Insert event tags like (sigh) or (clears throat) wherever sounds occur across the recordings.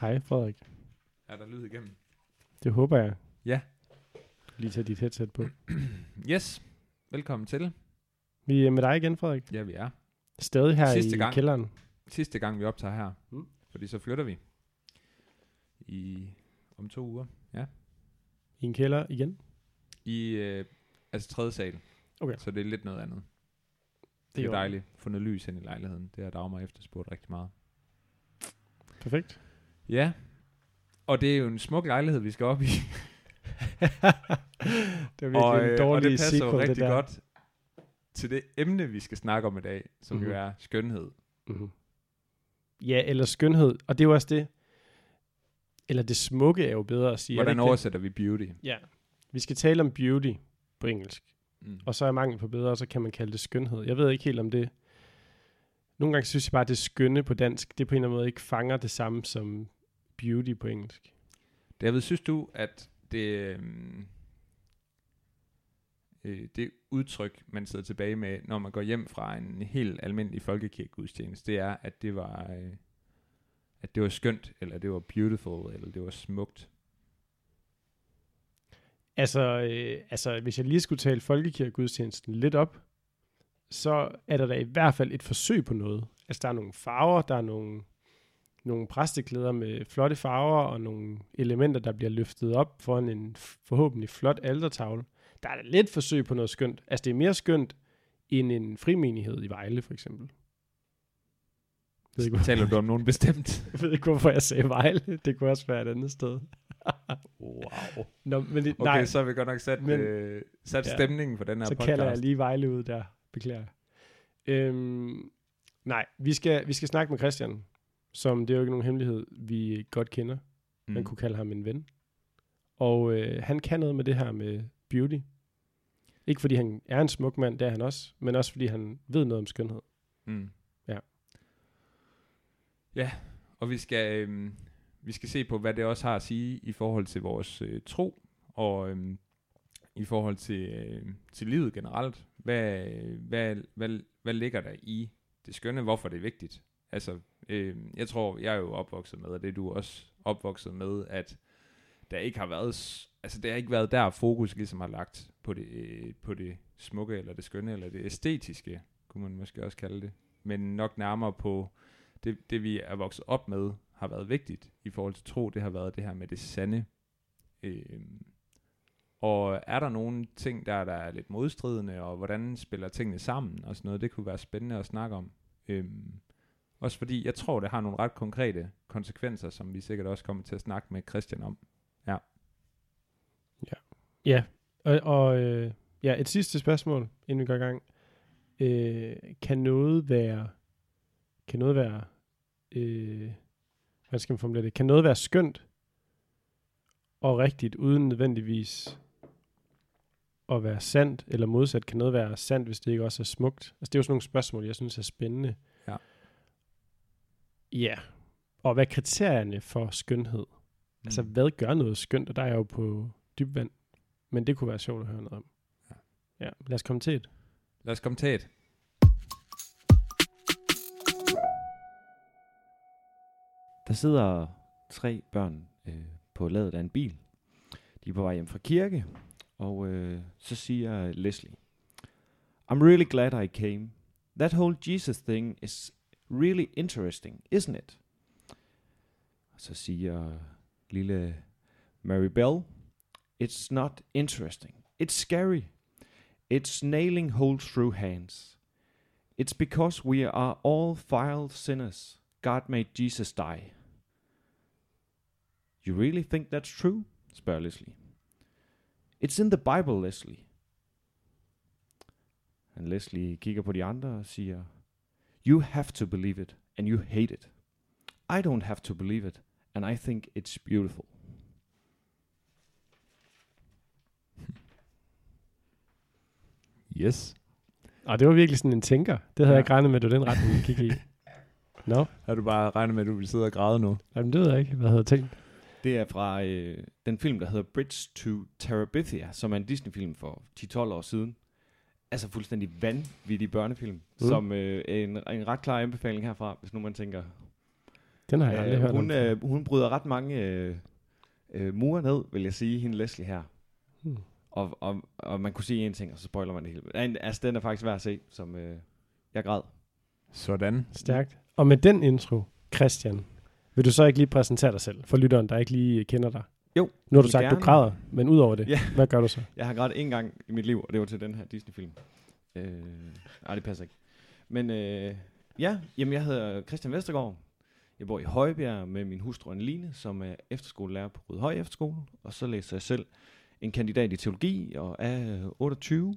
Hej Frederik. Er der lyd igennem? Det håber jeg. Ja. Lige tage dit headset på. (clears throat) Yes. Velkommen til. Vi er med dig igen, Frederik. Ja, vi er. Stadig her Sidste i gang. kælderen. Sidste gang, vi optager her. Mm. Fordi så flytter vi. I om to uger. Ja. I en kælder igen. I øh, altså tredje sal. Okay. Så det er lidt noget andet. Det, er er jo dejligt. Få noget lys ind i lejligheden. Det har Dagmar efterspurgt rigtig meget. Perfekt. Ja. Og det er jo en smuk lejlighed, vi skal op i. (laughs) det er virkelig og, en øh, dårlig og det passer jo sequel, rigtig det der. godt til det emne, vi skal snakke om i dag, som mm-hmm. jo Mhm. er skønhed. Mm-hmm. Ja, eller skønhed. Og det er jo også det. Eller det smukke er jo bedre at sige. det Hvordan det? oversætter vi beauty? Ja. Vi skal tale om beauty på engelsk. Mm. Og så er mangel på bedre, og så kan man kalde det skønhed. Jeg ved ikke helt om det. Nogle gange synes jeg bare, at det skønne på dansk, det på en eller anden måde ikke fanger det samme som beauty på engelsk. David, synes du, at det, øhm, øh, det udtryk, man sidder tilbage med, når man går hjem fra en helt almindelig folkekirkegudstjeneste, det er, at det var, øh, at det var skønt, eller det var beautiful, eller det var smukt? Altså, øh, altså, hvis jeg lige skulle tale folkekirkegudstjenesten lidt op, så er der da i hvert fald et forsøg på noget. Altså, der er nogle farver, der er nogle, nogle præsteklæder med flotte farver, og nogle elementer, der bliver løftet op foran en forhåbentlig flot altertavle. Der er da lidt forsøg på noget skønt. Altså, det er mere skønt end en frimenighed i Vejle, for eksempel. Jeg ved ikke, Taler du om nogen bestemt? (laughs) jeg ved ikke, hvorfor jeg sagde Vejle. Det kunne også være et andet sted. wow. Nå, men det, Okay, nej, så har vi godt nok sat, Men- øh, sat Ja. stemningen for den her så podcast. kalder jeg lige Vejle ud der. Beklager. Øhm, nej, vi skal, vi skal snakke med Christian, som det er jo ikke nogen hemmelighed, vi godt kender. Mm. Man kunne kalde ham en ven. Og øh, han kan noget med det her med beauty. Ikke fordi han er en smuk mand, det er han også, men også fordi han ved noget om skønhed. Mm. Ja. Ja, og vi skal, øhm, vi skal se på, hvad det også har at sige i forhold til vores øh, tro, og øhm, i forhold til, øh, til livet generelt. Hvad, hvad, hvad, hvad ligger der i det skønne? Hvorfor det er vigtigt? Altså, øh, jeg tror, jeg er jo opvokset med, og det er du også opvokset med, at der ikke har været, altså det har ikke været der fokus ligesom har lagt på det, øh, på det smukke, eller det skønne, eller det æstetiske, kunne man måske også kalde det. Men nok nærmere på det, det vi er vokset op med, har været vigtigt i forhold til tro, det har været det her med det sande. Øh, og er der nogle ting, der, der er lidt modstridende, og hvordan spiller tingene sammen og sådan noget, det kunne være spændende at snakke om. Øhm, også fordi jeg tror, det har nogle ret konkrete konsekvenser, som vi sikkert også kommer til at snakke med Christian om. Ja, og, og øh, ja, et sidste spørgsmål, inden vi går i gang. Øh, kan noget være, kan noget være, øh, hvad skal man formulere det, kan noget være skønt og rigtigt, uden nødvendigvis at være sandt, eller modsat, kan noget være sandt, hvis det ikke også er smukt? Altså det er jo sådan nogle spørgsmål, jeg synes er spændende. Ja. Ja, og hvad er kriterierne for skønhed? Mm. Altså, hvad gør noget skønt? Og der er jeg jo på dyb vand. Men det kunne være sjovt at høre noget om. Ja. Ja, lad os komme til et. Lad os komme til et. Der sidder tre børn øh, på ladet af en bil. De er på vej hjem fra kirke, og øh, så siger Leslie, I'm really glad I came. That whole Jesus thing is really interesting, isn't it? Så siger lille Mary Bell, It's not interesting. It's scary. It's nailing holes through hands. It's because we are all vile sinners. God made Jesus die. You really think that's true? spørger Leslie. It's in the Bible, Leslie. And Leslie kigger på de andre og siger, You have to believe it, and you hate it. I don't have to believe it, and I think it's beautiful. Yes. Og det var virkelig sådan en tænker. Det havde Ja. jeg ikke regnet med, at det var den retning, vi gik i. No. Har du bare regnet med, at du vil sidde og græde nu? Jamen, det ved jeg ikke, hvad jeg havde tænkt. Det er fra øh, den film, der hedder Bridge to Terabithia, som er en Disney-film for 10-12 år siden. Altså fuldstændig vanvittig børnefilm, Mm. som øh, er en, en ret klar anbefaling herfra, hvis nu man tænker, Den har jeg aldrig hørt hun, øh, hun bryder ret mange øh, øh, mure ned, vil jeg sige, hende Leslie her. Hmm. Og, og, og man kunne sige en ting, og så spoiler man det hele. Altså, den er faktisk værd at se, som øh, jeg græd. Sådan. Stærkt. Og med den intro, Christian, vil du så ikke lige præsentere dig selv for lytteren, der ikke lige kender dig? Jo, Nu har du sagt, at du gerne. græder, men ud over det, Ja. hvad gør du så? Jeg har grædt en gang i mit liv, og det var til den her Disney-film. Øh, nej, det passer ikke. Men øh, ja, jamen jeg hedder Christian Vestergaard. Jeg bor i Højbjerg med min hustru Anneline, som er efterskolelærer på Rødhøj Efterskole. Og så læser jeg selv en kandidat i teologi og er øh, 28.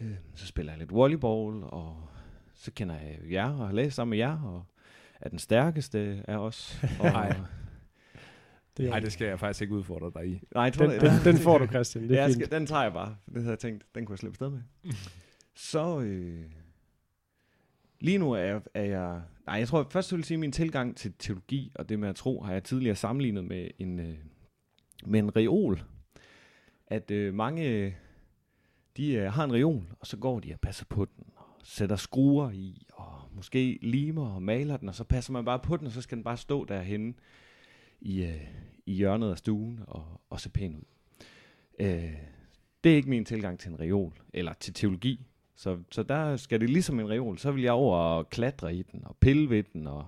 Øh, så spiller jeg lidt volleyball, og så kender jeg jer og har læst sammen med jer, og er den stærkeste af os. (laughs) Og. Det, Nej, det skal jeg faktisk ikke udfordre dig i. Nej, jeg tror, den, det- den, den får du, Christian. Det er ja, jeg fint. skal, den tager jeg bare. Det havde jeg tænkt, den kunne jeg slippe sted med. Så øh, lige nu er jeg, er jeg... Nej, jeg tror først, jeg vil sige, at min tilgang til teologi og det med at tro, har jeg tidligere sammenlignet med en, øh, med en reol. At øh, mange, de øh, har en reol, og så går de og passer på den, og sætter skruer i, og måske limer og maler den, og så passer man bare på den, og så skal den bare stå derhenne i, øh, i hjørnet af stuen og, og se pæn ud. Øh, det er ikke min tilgang til en reol, eller til teologi. Så, så der skal det ligesom en reol. Så vil jeg over og klatre i den, og pille ved den, og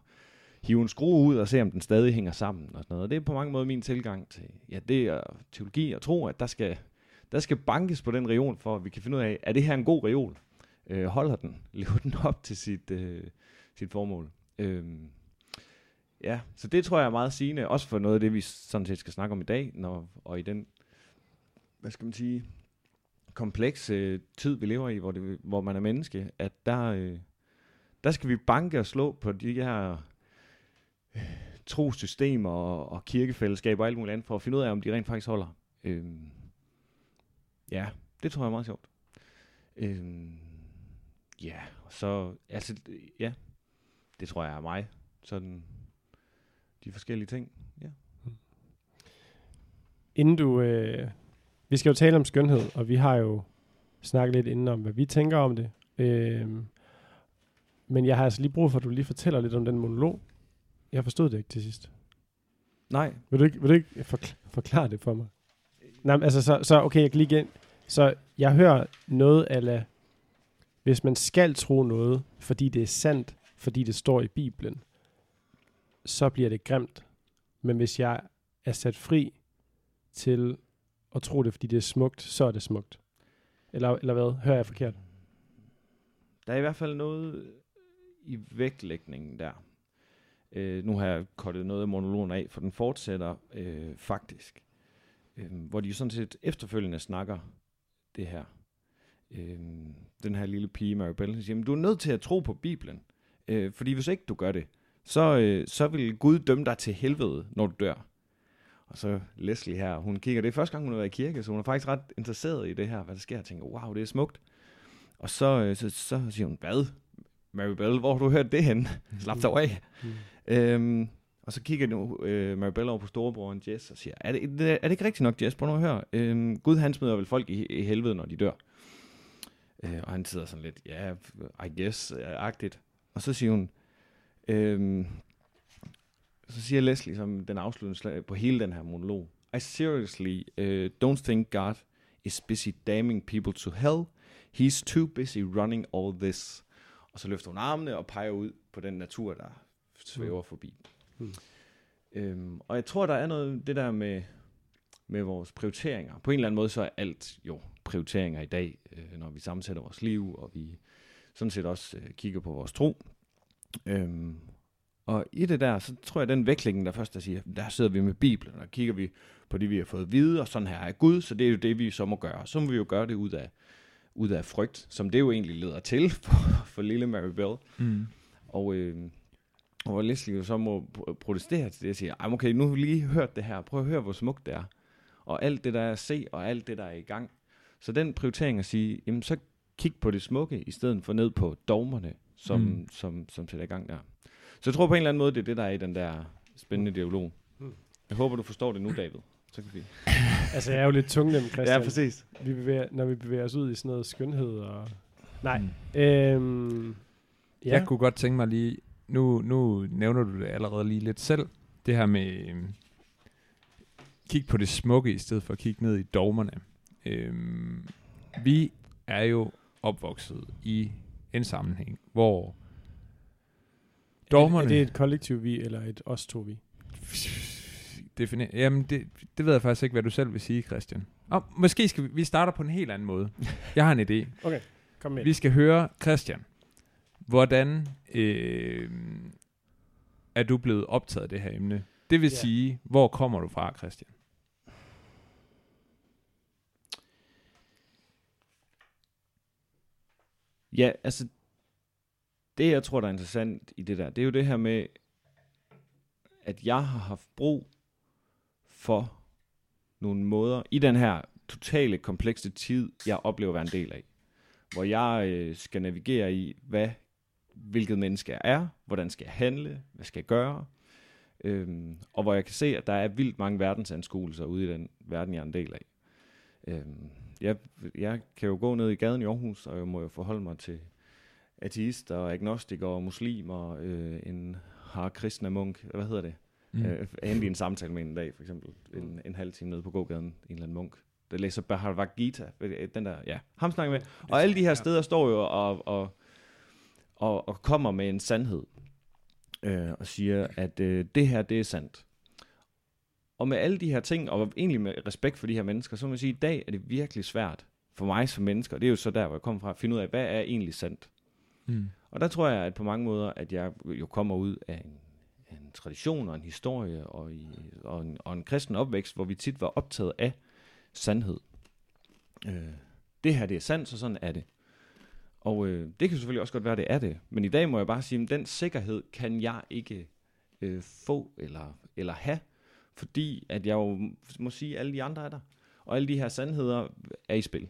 hive en skrue ud og se, om den stadig hænger sammen. Og sådan noget. Og det er på mange måder min tilgang til ja, det er teologi og tro, at der skal, der skal bankes på den reol, for at vi kan finde ud af, er det her en god reol? Øh, holder den? Lever den op til sit, øh, sit formål? Øh, ja, så det tror jeg er meget sigende, også for noget af det, vi sådan set skal snakke om i dag, når, og i den hvad skal man sige, kompleks øh, tid, vi lever i, hvor, det, hvor man er menneske, at der, øh, der skal vi banke og slå på de her øh, trosystemer og, og kirkefællesskaber og alt muligt andet, for at finde ud af, om de rent faktisk holder. Øh, ja, det tror jeg er meget sjovt. Øh, ja, så, altså, ja, det tror jeg er mig. Sådan, de forskellige ting. Ja. Inden du... Øh, vi skal jo tale om skønhed, og vi har jo snakket lidt inden om, hvad vi tænker om det. Øh, men jeg har altså lige brug for, at du lige fortæller lidt om den monolog. Jeg forstod det ikke til sidst. Nej, Vil du ikke, vil du ikke forkl- forklare det for mig? Nej, altså, så, så okay, jeg kan lige igen. Så jeg hører noget ala, hvis man skal tro noget, fordi det er sandt, fordi det står i Bibelen, så bliver det grimt. Men hvis jeg er sat fri til at tro det, fordi det er smukt, så er det smukt. Eller, eller hvad? Hører jeg forkert? Der er i hvert fald noget i vægtlægningen der. Øh, nu har jeg kortet noget af monologen af, for den fortsætter øh, faktisk. Øh, hvor de jo sådan set efterfølgende snakker det her. Øh, den her lille pige, Mary Bell, siger, "Men du er nødt til at tro på Bibelen. Øh, fordi hvis ikke du gør det, så, øh, så vil Gud dømme dig til helvede, når du dør. Og så Leslie her, hun kigger, det er første gang, hun har været i kirke, så hun er faktisk ret interesseret i det her, hvad der sker, og tænker, wow, det er smukt. Og så, øh, så, så siger hun, hvad? Mary Bell, hvor har du hørt det henne? Slap dig af. Mm. Øhm, og så kigger nu øh, Mary Bell over på storebroren Jess og siger, er det, er det ikke rigtigt nok, Jess? Prøv nu at høre. Øhm, Gud han smider vel folk i, i helvede, når de dør. Øh, og han sidder sådan lidt, ja, yeah, I guess, øh, agtigt. Og så siger hun, øhm, så siger Leslie som den afsluttende slag på hele den her monolog, I seriously uh, don't think God is busy damning people to hell. He's too busy running all this. Og så løfter hun armene og peger ud på den natur, der svæver forbi. Mm. Øhm, og jeg tror, der er noget det der med, med vores prioriteringer. På en eller anden måde, så er alt jo prioriteringer i dag, øh, når vi sammensætter vores liv, og vi sådan set også øh, kigger på vores tro. Øhm, og i det der, så tror jeg, den vægtlægning, der først der siger, der sidder vi med Bibelen, og kigger vi på det, vi har fået at vide, og sådan her er Gud, så det er jo det, vi så må gøre. Så må vi jo gøre det ud af, ud af frygt, som det jo egentlig leder til (laughs) for, for lille Mary Bell. Mm. Og, øh, og hvor Leslie jo så må pro- protestere til det og sige, "Ej, okay, nu har vi lige hørt det her, prøv at høre, hvor smukt det er. Og alt det, der er at se, og alt det, der er i gang. Så den prioritering at sige, jamen så kig på det smukke, i stedet for ned på dogmerne, som, Mm. som, som sætter i gang der. Så jeg tror på en eller anden måde, det er det, der er i den der spændende dialog. Mm. Jeg håber, du forstår det nu, David. Så kan vi... (laughs) Altså, jeg er jo lidt tungnem, Christian. Ja, præcis. vi bevæger, når vi bevæger os ud i sådan noget skønhed og... Nej. Mm. Øhm, ja. Jeg kunne godt tænke mig lige, nu, nu nævner du det allerede lige lidt selv. Det her med øh, kig på det smukke, i stedet for at kigge ned i dogmerne. Øh, vi er jo opvokset i en sammenhæng, hvor dogmerne... Er det et kollektiv vi, eller et os to vi? Definer, jamen, det, det ved jeg faktisk ikke, hvad du selv vil sige, Christian. Og måske skal vi, vi starter på en helt anden måde. Jeg har en idé. Okay, kom med. Vi skal høre, Christian, hvordan øh, er du blevet optaget af det her emne? Det vil Ja. sige, hvor kommer du fra, Christian? Ja, altså, det jeg tror, der er interessant i det der, det er jo det her med, at jeg har haft brug for nogle måder, i den her totale komplekse tid, jeg oplever at være en del af, hvor jeg øh, skal navigere i, hvad, hvilket menneske jeg er, hvordan skal jeg handle, hvad skal jeg gøre, øhm, og hvor jeg kan se, at der er vildt mange verdensanskuelser ude i den verden, jeg er en del af. Øhm, jeg, jeg kan jo gå ned i gaden i Aarhus, og jeg må jo forholde mig til ateister, agnostikere og muslimer, øh, en har kristna munk, hvad hedder det? Mm. Øh, i en samtale med en dag, for eksempel, en, en halv time nede på gågaden, en eller anden munk, der læser Bhagavad Gita, øh, den der, ja, ham snakker med. Og alle de her steder står jo og, og, og, og kommer med en sandhed, øh, og siger, at øh, det her, det er sandt. Og med alle de her ting, og egentlig med respekt for de her mennesker, så må man sige, at i dag er det virkelig svært for mig som mennesker, og det er jo så der, hvor jeg kommer fra, at finde ud af, hvad er egentlig sandt. Mm. Og der tror jeg, at på mange måder, at jeg jo kommer ud af en, en tradition og en historie og, i, og, en, og en kristen opvækst, hvor vi tit var optaget af sandhed. Øh, det her, det er sandt, så sådan er det. Og øh, det kan selvfølgelig også godt være, det er det. Men i dag må jeg bare sige, at den sikkerhed kan jeg ikke øh, få eller, eller have, fordi at jeg jo må sige, at alle de andre er der. Og alle de her sandheder er i spil.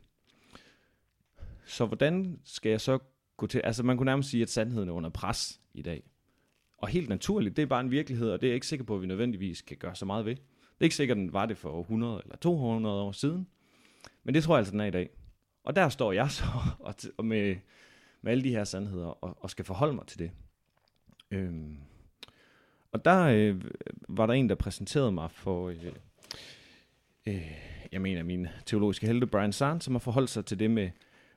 Så hvordan skal jeg så gå til... Altså man kunne nærmest sige, at sandheden er under pres i dag. Og helt naturligt, det er bare en virkelighed, og det er jeg ikke sikker på, at vi nødvendigvis kan gøre så meget ved. Det er ikke sikkert, at den var det for 100 eller 200 år siden. Men det tror jeg altså, den er i dag. Og der står jeg så og, t- og med, med alle de her sandheder og, og skal forholde mig til det. Øhm. Og der øh, var der en, der præsenterede mig for, øh, øh, jeg mener min teologiske helte, Brian Sand, som har forholdt sig til det med,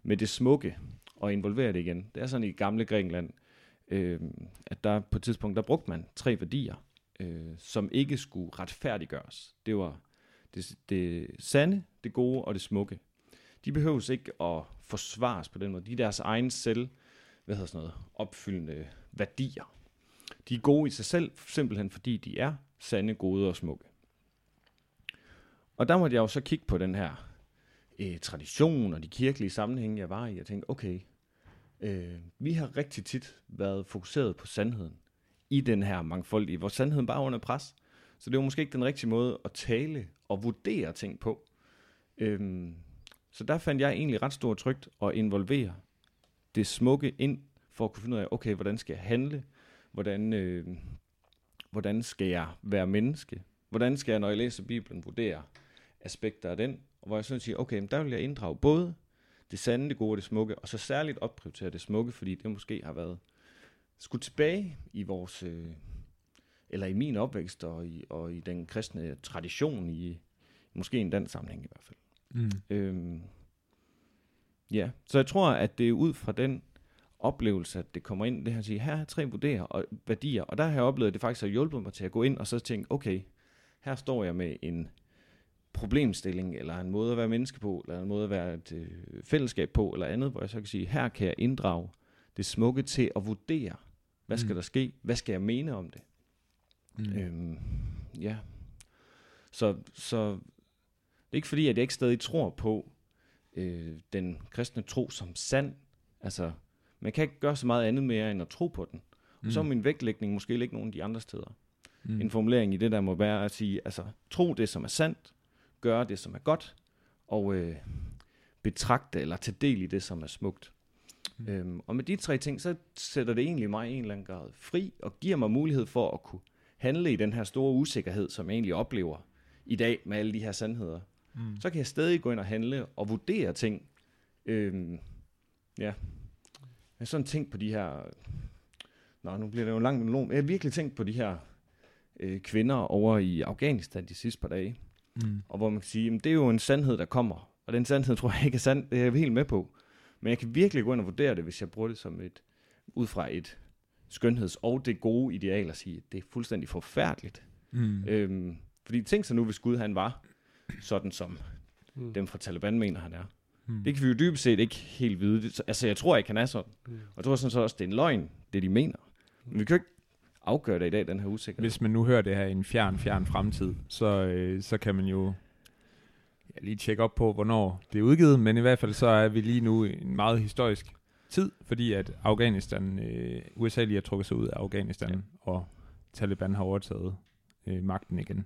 med det smukke og involvere det igen. Det er sådan i gamle Grækenland, øh, at der på et tidspunkt, der brugte man tre værdier, øh, som ikke skulle retfærdiggøres. Det var det, det sande, det gode og det smukke. De behøves ikke at forsvares på den måde. De er deres egen selv, hvad hedder sådan noget, opfyldende værdier. De er gode i sig selv, simpelthen fordi de er sande, gode og smukke. Og der måtte jeg jo så kigge på den her øh, tradition og de kirkelige sammenhænge, jeg var i. Jeg tænkte, okay, øh, vi har rigtig tit været fokuseret på sandheden i den her mangfoldige, hvor sandheden bare er under pres. Så det var måske ikke den rigtige måde at tale og vurdere ting på. Øhm, så der fandt jeg egentlig ret stor trygt at involvere det smukke ind, for at kunne finde ud af, okay, hvordan skal jeg handle? Hvordan, øh, hvordan skal jeg være menneske? Hvordan skal jeg, når jeg læser Bibelen, vurdere aspekter af den? Og hvor jeg sådan siger, okay, men der vil jeg inddrage både det sande, det gode det smukke, og så særligt opprioritere det smukke, fordi det måske har været skudt tilbage i vores, øh, eller i min opvækst, og i, og i den kristne tradition, i måske en dansk sammenhæng i hvert fald. Mm. Øhm, ja, så jeg tror, at det er ud fra den oplevelse, at det kommer ind, det her at sige, her er tre vurderer og værdier, og der har jeg oplevet, at det faktisk har hjulpet mig til at gå ind og så tænke, okay, her står jeg med en problemstilling, eller en måde at være menneske på, eller en måde at være et øh, fællesskab på, eller andet, hvor jeg så kan sige, her kan jeg inddrage det smukke til at vurdere, hvad skal Mm. der ske, hvad skal jeg mene om det. Mm. Øhm, ja. Så, så det er ikke fordi, at jeg ikke stadig tror på øh, den kristne tro som sand. Altså, man kan ikke gøre så meget andet mere, end at tro på den. Mm. Og så er min vægtlægning måske ikke nogen af de andre steder. mm. Mm. En formulering i det der må være at sige, altså, tro det, som er sandt, gøre det, som er godt, og øh, betragte eller tage del i det, som er smukt. Mm. Mm. Øhm, og med de tre ting, så sætter det egentlig mig i en eller anden grad fri, og giver mig mulighed for at kunne handle i den her store usikkerhed, som jeg egentlig oplever i dag med alle de her sandheder. Mm. Så kan jeg stadig gå ind og handle og vurdere ting. Øhm, ja. Jeg har sådan tænkt på de her, Nå, nu bliver det jo en lang monolog. Jeg har virkelig tænkt på de her øh, kvinder over i Afghanistan de sidste par dage. Mm. Og hvor man kan sige, at det er jo en sandhed, der kommer. Og den sandhed (laughs) tror jeg ikke er sand. Det er jeg helt med på. Men jeg kan virkelig gå ind og vurdere det, hvis jeg bruger det som et, ud fra et skønheds- og det gode ideal at sige, at det er fuldstændig forfærdeligt. Mm. Øhm, fordi tænk så nu, hvis Gud han var sådan, som Mm. dem fra Taliban mener, han er. Mm. Det kan vi jo dybest set ikke helt vide. Det, altså, jeg tror ikke, han er sådan. Mm. Og jeg tror sådan så også, det er en løgn, det de mener. Men vi kan jo ikke afgøre det i dag, den her usikkerhed. Hvis man nu hører det her i en fjern, fjern fremtid, så, øh, så kan man jo ja, lige tjekke op på, hvornår det er udgivet, men i hvert fald så er vi lige nu i en meget historisk tid, fordi at Afghanistan, øh, USA lige har trukket sig ud af Afghanistan, ja. og Taliban har overtaget øh, magten igen.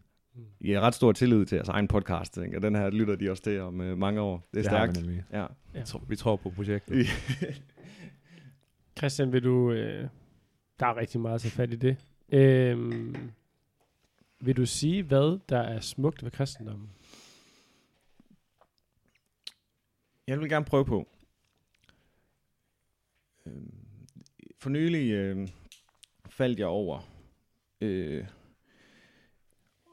I har ret stor tillid til jeres egen podcast, tænker. Den her lytter de også til om øh, mange år. Det er har stærkt. vi nemlig. Ja. Vi, tror, vi tror på projektet. (laughs) Christian, vil du... Øh, der er rigtig meget at tage fat i det. Øhm, vil du sige, hvad der er smukt ved kristendommen? Jeg vil gerne prøve på. Øhm, For nylig øh, faldt jeg over, øh,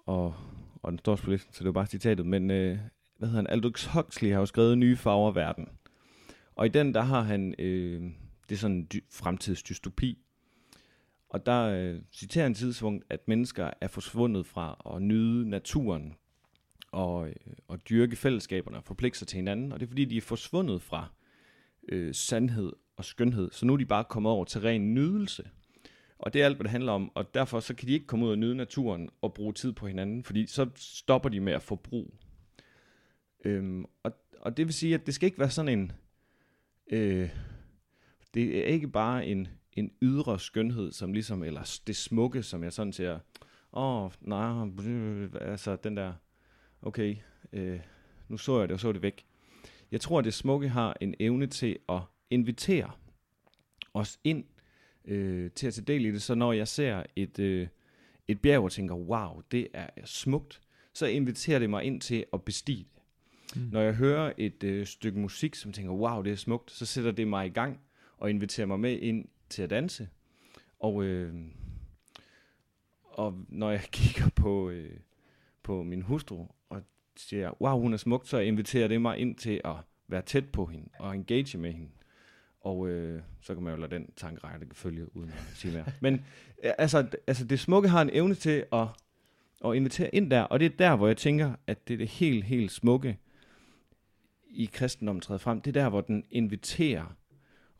og, og den står på listen, så det var bare citatet, men øh, hvad hedder han, Aldous Huxley har jo skrevet Nye farver af verden. Og i den, der har han, øh, det er sådan en dy- fremtidsdystopi, og der øh, citerer han tidspunkt, at mennesker er forsvundet fra at nyde naturen og, øh, og dyrke fællesskaberne og forpligte sig til hinanden. Og det er fordi, de er forsvundet fra øh, sandhed og skønhed. Så nu er de bare kommet over til ren nydelse. Og det er alt, hvad det handler om. Og derfor så kan de ikke komme ud og nyde naturen og bruge tid på hinanden, fordi så stopper de med at forbruge. Øhm, og, og det vil sige, at det skal ikke være sådan en... Øh, det er ikke bare en, en ydre skønhed, som ligesom, eller det smukke, som jeg sådan siger, åh, oh, nej, altså den der, okay, øh, nu så jeg det, og så er det væk. Jeg tror, at det smukke har en evne til at invitere os ind øh, til at tage del i det. Så når jeg ser et, øh, et bjerg og tænker, wow, det er smukt, så inviterer det mig ind til at bestige det. Mm. Når jeg hører et øh, stykke musik, som tænker, wow, det er smukt, så sætter det mig i gang og inviterer mig med ind til at danse. Og, øh, og når jeg (laughs) kigger på, øh, på min hustru og siger, wow, hun er smuk, så inviterer det mig ind til at være tæt på hende og engage med hende. Og øh, så kan man jo lade den tankerække følge uden at sige mere. Men altså, altså, det smukke har en evne til at, at invitere ind der, og det er der, hvor jeg tænker, at det er det helt, helt smukke i kristendommen træder frem. Det er der, hvor den inviterer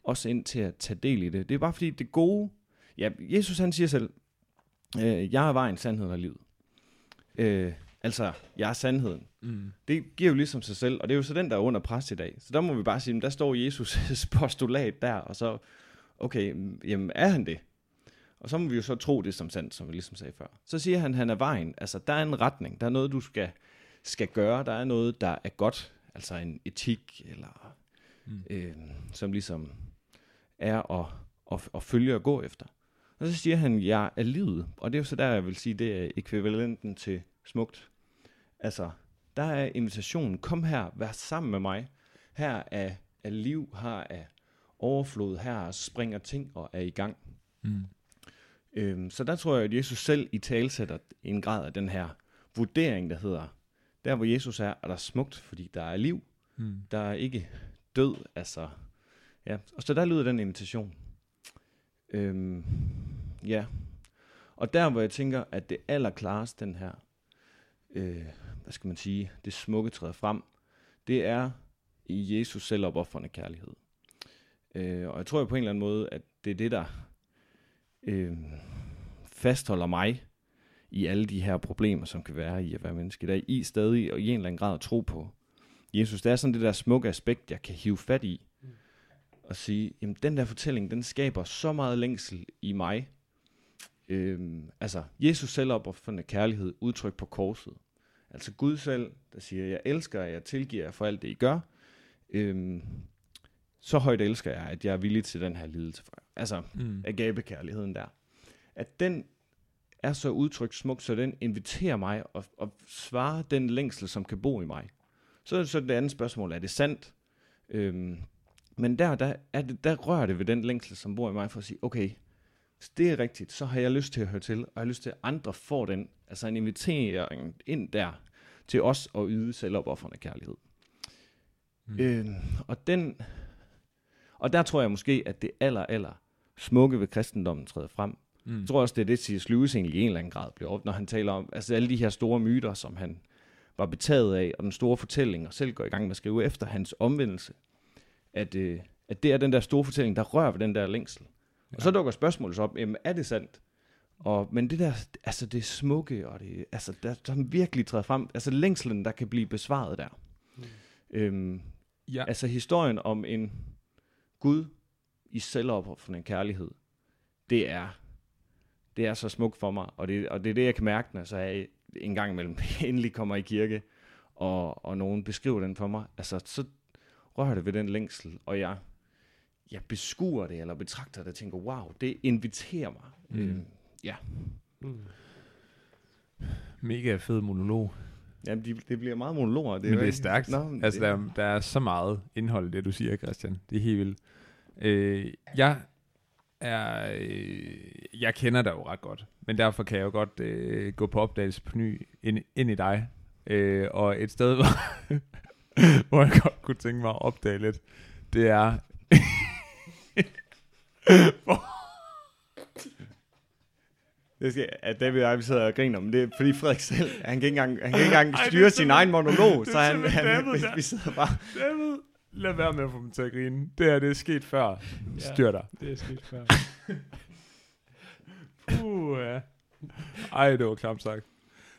os ind til at tage del i det. Det er bare fordi, det gode... Ja, Jesus han siger selv, øh, jeg er vejen, sandheden og livet. Øh, altså, jeg er sandheden. Mm. Det giver jo ligesom sig selv, og det er jo så den, der er under pres i dag. Så der må vi bare sige, der står Jesus' (laughs) postulat der, og så, okay, mm, jamen er han det? Og så må vi jo så tro det som sandt, som vi ligesom sagde før. Så siger han, han er vejen. Altså, der er en retning. Der er noget, du skal, skal gøre. Der er noget, der er godt. Altså en etik, eller Mm. øh, som ligesom er at, at, at følge og gå efter. Og så siger han, jeg er livet. Og det er jo så der, jeg vil sige, det er ekvivalenten til smukt. Altså, der er invitationen. Kom her, vær sammen med mig. Her er, er liv, her er overflod, her springer ting og er i gang. Mm. Øhm, så der tror jeg, at Jesus selv i talsætter en grad af den her vurdering, der hedder, der hvor Jesus er, er der smukt, fordi der er liv. Mm. Der er ikke død, altså. Ja, og så der lyder den invitation. Øhm, ja. Og der, hvor jeg tænker, at det allerklareste, den her, øh, hvad skal man sige, det smukke træder frem, det er i Jesus selvopoffrende kærlighed. Øh, og jeg tror jo på en eller anden måde, at det er det, der øh, fastholder mig i alle de her problemer, som kan være i at være menneske i dag, i stadig og i en eller anden grad at tro på Jesus. Det er sådan det der smukke aspekt, jeg kan hive fat i, og sige, jamen den der fortælling, den skaber så meget længsel i mig. Øhm, altså, Jesus selvopoffrende kærlighed, udtryk på korset. Altså Gud selv, der siger, jeg elsker jer, jeg tilgiver jer for alt det, I gør. Øhm, så højt elsker jeg, at jeg er villig til den her lidelse for jer. Altså, Mm. agabekærligheden der. At den er så udtrykt smukt, så den inviterer mig og, og svarer den længsel, som kan bo i mig. Så er så det andet spørgsmål, er det sandt? Øhm, men der, der, er det, der rører det ved den længsel, som bor i mig, for at sige, okay, hvis det er rigtigt, så har jeg lyst til at høre til, og jeg har lyst til, at andre får den, altså en invitering ind der, til os at yde selvopoffrende kærlighed. Mm. Mm. Øh, og den, og der tror jeg måske, at det aller, aller smukke ved kristendommen træder frem. Mm. Jeg tror også, det er det, C.S. Lewis egentlig i en eller anden grad bliver op, når han taler om altså alle de her store myter, som han var betaget af, og den store fortælling, og selv går i gang med at skrive efter hans omvendelse, at, øh, at det er den der store fortælling, der rører ved den der længsel. Og så dukker spørgsmålet så op, jamen er det sandt? Og, men det der, altså det smukke, og det, altså der, der virkelig træder frem, altså længslen, der kan blive besvaret der. Mm. Øhm, Ja. Altså historien om en Gud i selvopoffrende kærlighed, det er, det er så smukt for mig, og det, og det er det, jeg kan mærke, når så jeg en gang imellem (laughs) endelig kommer i kirke, og, og nogen beskriver den for mig. Altså, så rører det ved den længsel, og jeg, jeg beskuer det, eller betragter det, og tænker, wow, det inviterer mig. Mm. Øhm, Mm. Mega fed monolog. jamen, de, det bliver meget monologer. Det men det er stærkt. Nå, men altså, det, der, er- der er så meget indhold i det, du siger, Christian. Det er helt vildt. Øh, jeg er... Øh, jeg kender dig jo ret godt, men derfor kan jeg jo godt øh, gå på opdagelse på ny ind, ind i dig. Øh, og et sted, (laughs) hvor, hvor jeg godt kunne tænke mig at opdage lidt, det er... (laughs) Det skal, at David og jeg vi sidder og griner, men det er fordi Frederik selv, han kan ikke engang, han kan ikke engang Ej, styre sin egen monolog, så han, han, David, vi, vi sidder bare, David, lad være med at få dem til at grine. Det her, det er sket før. Styr dig. Det er skidt før. Uh, ja. Ej, det var klamt sagt.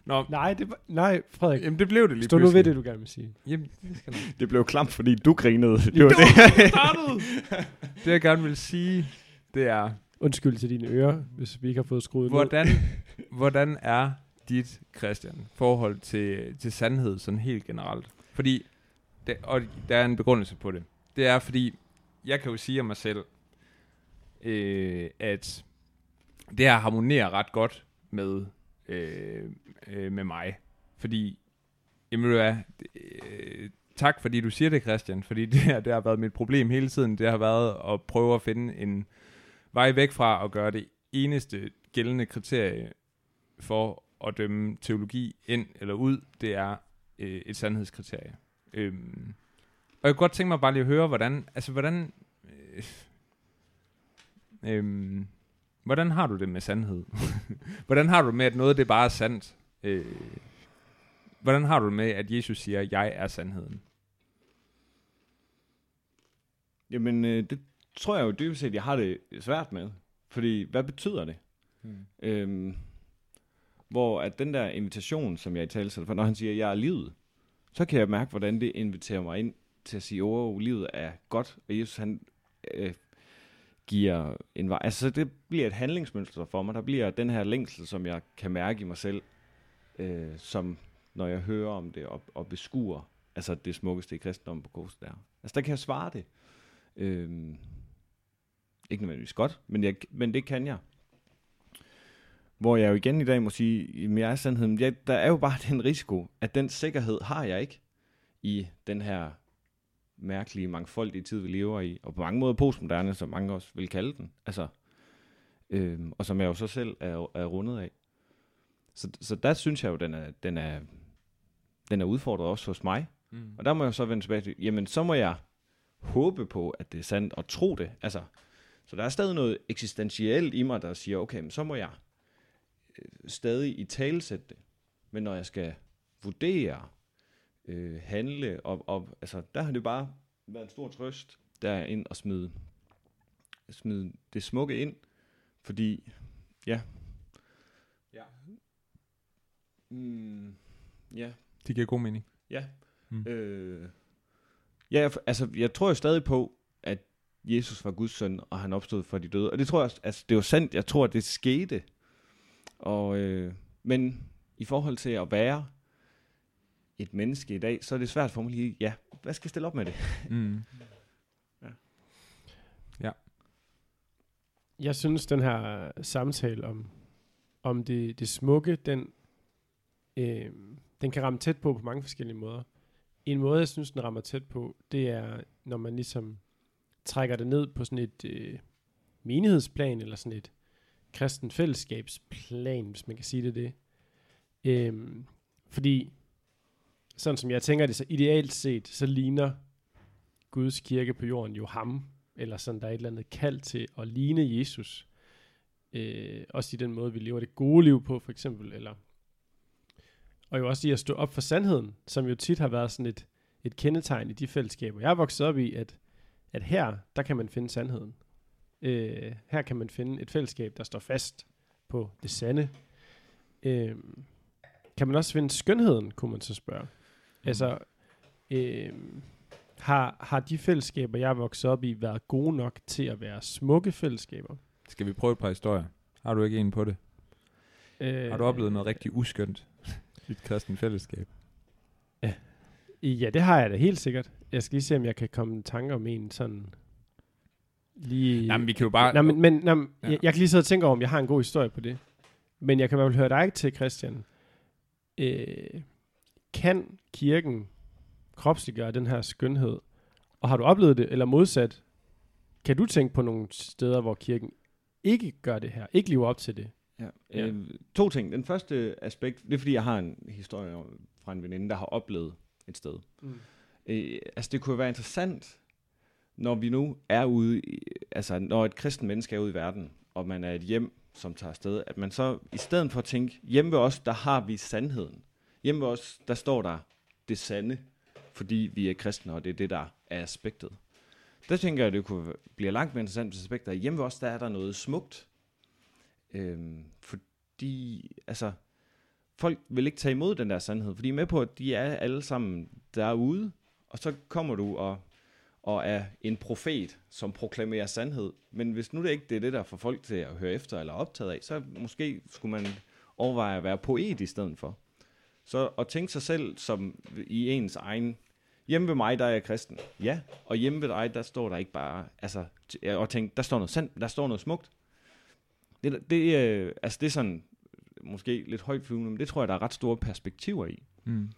Nå, nej, det var, nej, Frederik. jamen det blev det lige Stå nu pludselig. ved det, du gerne vil sige. Jamen, det skal nok. det blev klamt, fordi du grinede. Det var Det (laughs) det, jeg gerne vil sige, det er, Undskyld til dine ører, hvis vi ikke har fået skruet ned. hvordan, (laughs) hvordan er dit, Christian, forhold til, til sandhed sådan helt generelt? Fordi, det, og der er en begrundelse på det. Det er, fordi jeg kan jo sige om mig selv, øh, at det her harmonerer ret godt med, øh, øh, med mig. Fordi, jamen du er, øh, tak fordi du siger det, Christian, fordi det her det har været mit problem hele tiden. Det har været at prøve at finde en vej væk fra at gøre det eneste gældende kriterie for at dømme teologi ind eller ud, det er øh, et sandhedskriterie. Øhm, og jeg kunne godt tænke mig bare lige at høre, hvordan, altså hvordan, øh, øhm, hvordan har du det med sandhed? (laughs) hvordan har du det med, at noget det bare er sandt? Øh, hvordan har du det med, at Jesus siger, jeg er sandheden? Jamen, øh, det tror jeg jo dybest set, jeg har det svært med. Fordi, hvad betyder det? Hmm. Øhm, hvor at den der invitation, som jeg i tale for, når han siger, jeg er livet, så kan jeg mærke, hvordan det inviterer mig ind til at sige, åh, livet er godt, og Jesus han øh, giver en vej. Altså, det bliver et handlingsmønster for mig. Der bliver den her længsel, som jeg kan mærke i mig selv, øh, som når jeg hører om det og, og beskuer, altså det smukkeste i kristendommen på korset der. Altså, der kan jeg svare det. Øh, ikke nødvendigvis godt, men, jeg, men det kan jeg. Hvor jeg jo igen i dag må sige, i jeg er sandheden. Jeg, der er jo bare den risiko, at den sikkerhed har jeg ikke i den her mærkelige, mangfoldige tid, vi lever i. Og på mange måder postmoderne, som mange også vil kalde den. Altså, øhm, og som jeg jo så selv er, er rundet af. Så, så der synes jeg jo, den er, den er, den er udfordret også hos mig. Mm. Og der må jeg så vende tilbage til, jamen så må jeg håbe på, at det er sandt, og tro det. Altså, så der er stadig noget eksistentielt i mig, der siger, okay, men så må jeg øh, stadig i talesætte det. Men når jeg skal vurdere, øh, handle, og, og altså, der har det bare været en stor trøst, der er ind og smide, smide det smukke ind, fordi, ja. Ja. Mm, ja, Det giver god mening. Ja. Mm. Øh, ja, altså, jeg tror jo stadig på, at Jesus var Guds søn, og han opstod fra de døde. Og det tror jeg, også- altså, det er jo sandt, jeg tror, at det skete. Og, øh, men i forhold til at være et menneske i dag, så er det svært for mig lige, ja, hvad skal jeg stille op med det? (laughs) Mm. Jeg synes, den her samtale om, om det, det smukke, den, øh, den kan ramme tæt på på mange forskellige måder. En måde, jeg synes, den rammer tæt på, det er, når man ligesom trækker det ned på sådan et øh, menighedsplan, eller sådan et, kristen fællesskabsplan, hvis man kan sige det det. Øhm, fordi, sådan som jeg tænker det, så idealt set, så ligner Guds kirke på jorden jo ham, eller sådan, der er et eller andet kald til at ligne Jesus. Øh, også i den måde, vi lever det gode liv på, for eksempel, eller og jo også i at stå op for sandheden, som jo tit har været sådan et, et kendetegn i de fællesskaber. Jeg er vokset op i, at, at her, der kan man finde sandheden. Øh, her kan man finde et fællesskab, der står fast på det sande. Øh, kan man også finde skønheden, kunne man så spørge. Altså, øh, har, har de fællesskaber, jeg er vokset op i, været gode nok til at være smukke fællesskaber? Skal vi prøve et par historier? Har du ikke en på det? Øh, Har du oplevet noget rigtig uskyndt i et kristen fællesskab? Ja, det har jeg da helt sikkert. Jeg skal lige se, om jeg kan komme i tanker om en sådan lige... Jamen, vi kan jo bare... Nej, men, men nej, men Ja. jeg, jeg kan lige sidde og tænke over, om jeg har en god historie på det. Men jeg kan i hvert fald høre dig til, Christian. Øh, kan kirken kropsliggøre den her skønhed? Og har du oplevet det, eller modsat, kan du tænke på nogle steder, hvor kirken ikke gør det her, ikke lever op til det? Ja. Ja. Øh, to ting. Den første aspekt, det er fordi, jeg har en historie fra en veninde, der har oplevet et sted. Mm. Øh, altså, det kunne være interessant, når vi nu er ude, i, altså når et kristen menneske er ude i verden, og man er et hjem, som tager afsted, at man så, i stedet for at tænke, hjemme ved os, der har vi sandheden. Hjemme hos os, der står der det sande, fordi vi er kristne, og det er det, der er aspektet. Der tænker jeg, at det kunne blive langt mere interessant, hvis aspekter. Hjemme hos os, der er der noget smukt. Øhm, fordi, altså, folk vil ikke tage imod den der sandhed, fordi de er med på, at de er alle sammen derude, og så kommer du og, og er en profet, som proklamerer sandhed. Men hvis nu det ikke det er det, der får folk til at høre efter eller optaget af, så måske skulle man overveje at være poet i stedet for. Så at tænke sig selv som i ens egen... Hjemme ved mig, der er jeg kristen. Ja, og hjemme ved dig, der står der ikke bare... Altså, og tænk, der står noget sandt, der står noget smukt. Det, det, øh, altså det er sådan måske lidt højt flyvende, men det tror jeg, der er ret store perspektiver i. Mm.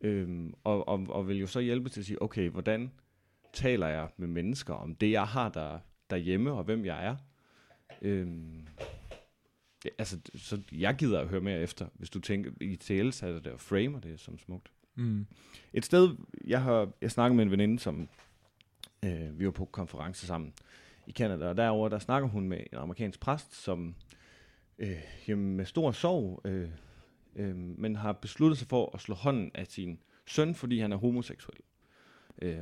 Øhm, og, og, og vil jo så hjælpe til at sige, okay, hvordan taler jeg med mennesker om det, jeg har der, derhjemme, og hvem jeg er? Øhm, ja, altså, så jeg gider at høre mere efter, hvis du tænker i TL, så er det og framer det som smukt. Mm. Et sted, jeg har jeg snakket med en veninde, som øh, vi var på konference sammen i Canada, og derover der snakker hun med en amerikansk præst, som øh, jamen, med stor sorg, øh, øh, men har besluttet sig for at slå hånden af sin søn, fordi han er homoseksuel. Øh,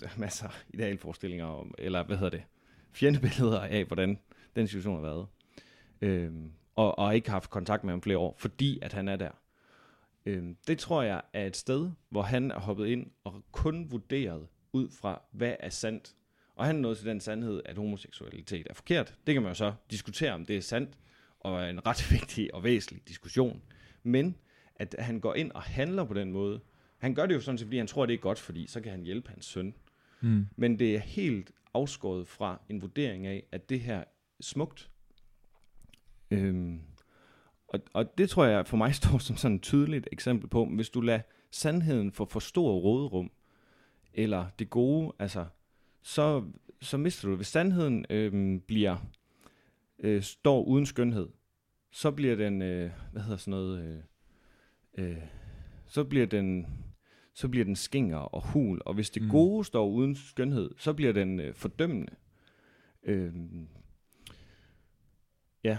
der er masser af idealforestillinger om, eller hvad hedder det, fjendebilleder af, hvordan den situation har været. Øh, og, og ikke haft kontakt med ham flere år, fordi at han er der. Øhm, det tror jeg er et sted, hvor han er hoppet ind og kun vurderet ud fra, hvad er sandt. Og han nået til den sandhed, at homoseksualitet er forkert. Det kan man jo så diskutere, om det er sandt, og er en ret (laughs) vigtig og væsentlig diskussion. Men at han går ind og handler på den måde, han gør det jo sådan set, fordi han tror, det er godt, fordi så kan han hjælpe hans søn. Mm. Men det er helt afskåret fra en vurdering af, at det her er smukt. Øhm, og, og det tror jeg for mig (laughs) står som sådan et tydeligt eksempel på, hvis du lader sandheden få for stor råderum, eller det gode, altså, så, så mister du det. Hvis sandheden øhm, bliver, øh, står uden skønhed, så bliver den, øh, hvad hedder sådan noget, øh, øh, så bliver den, så bliver den skinger og hul, og hvis det Mm. gode står uden skønhed, så bliver den øh, fordømmende. Øhm, ja,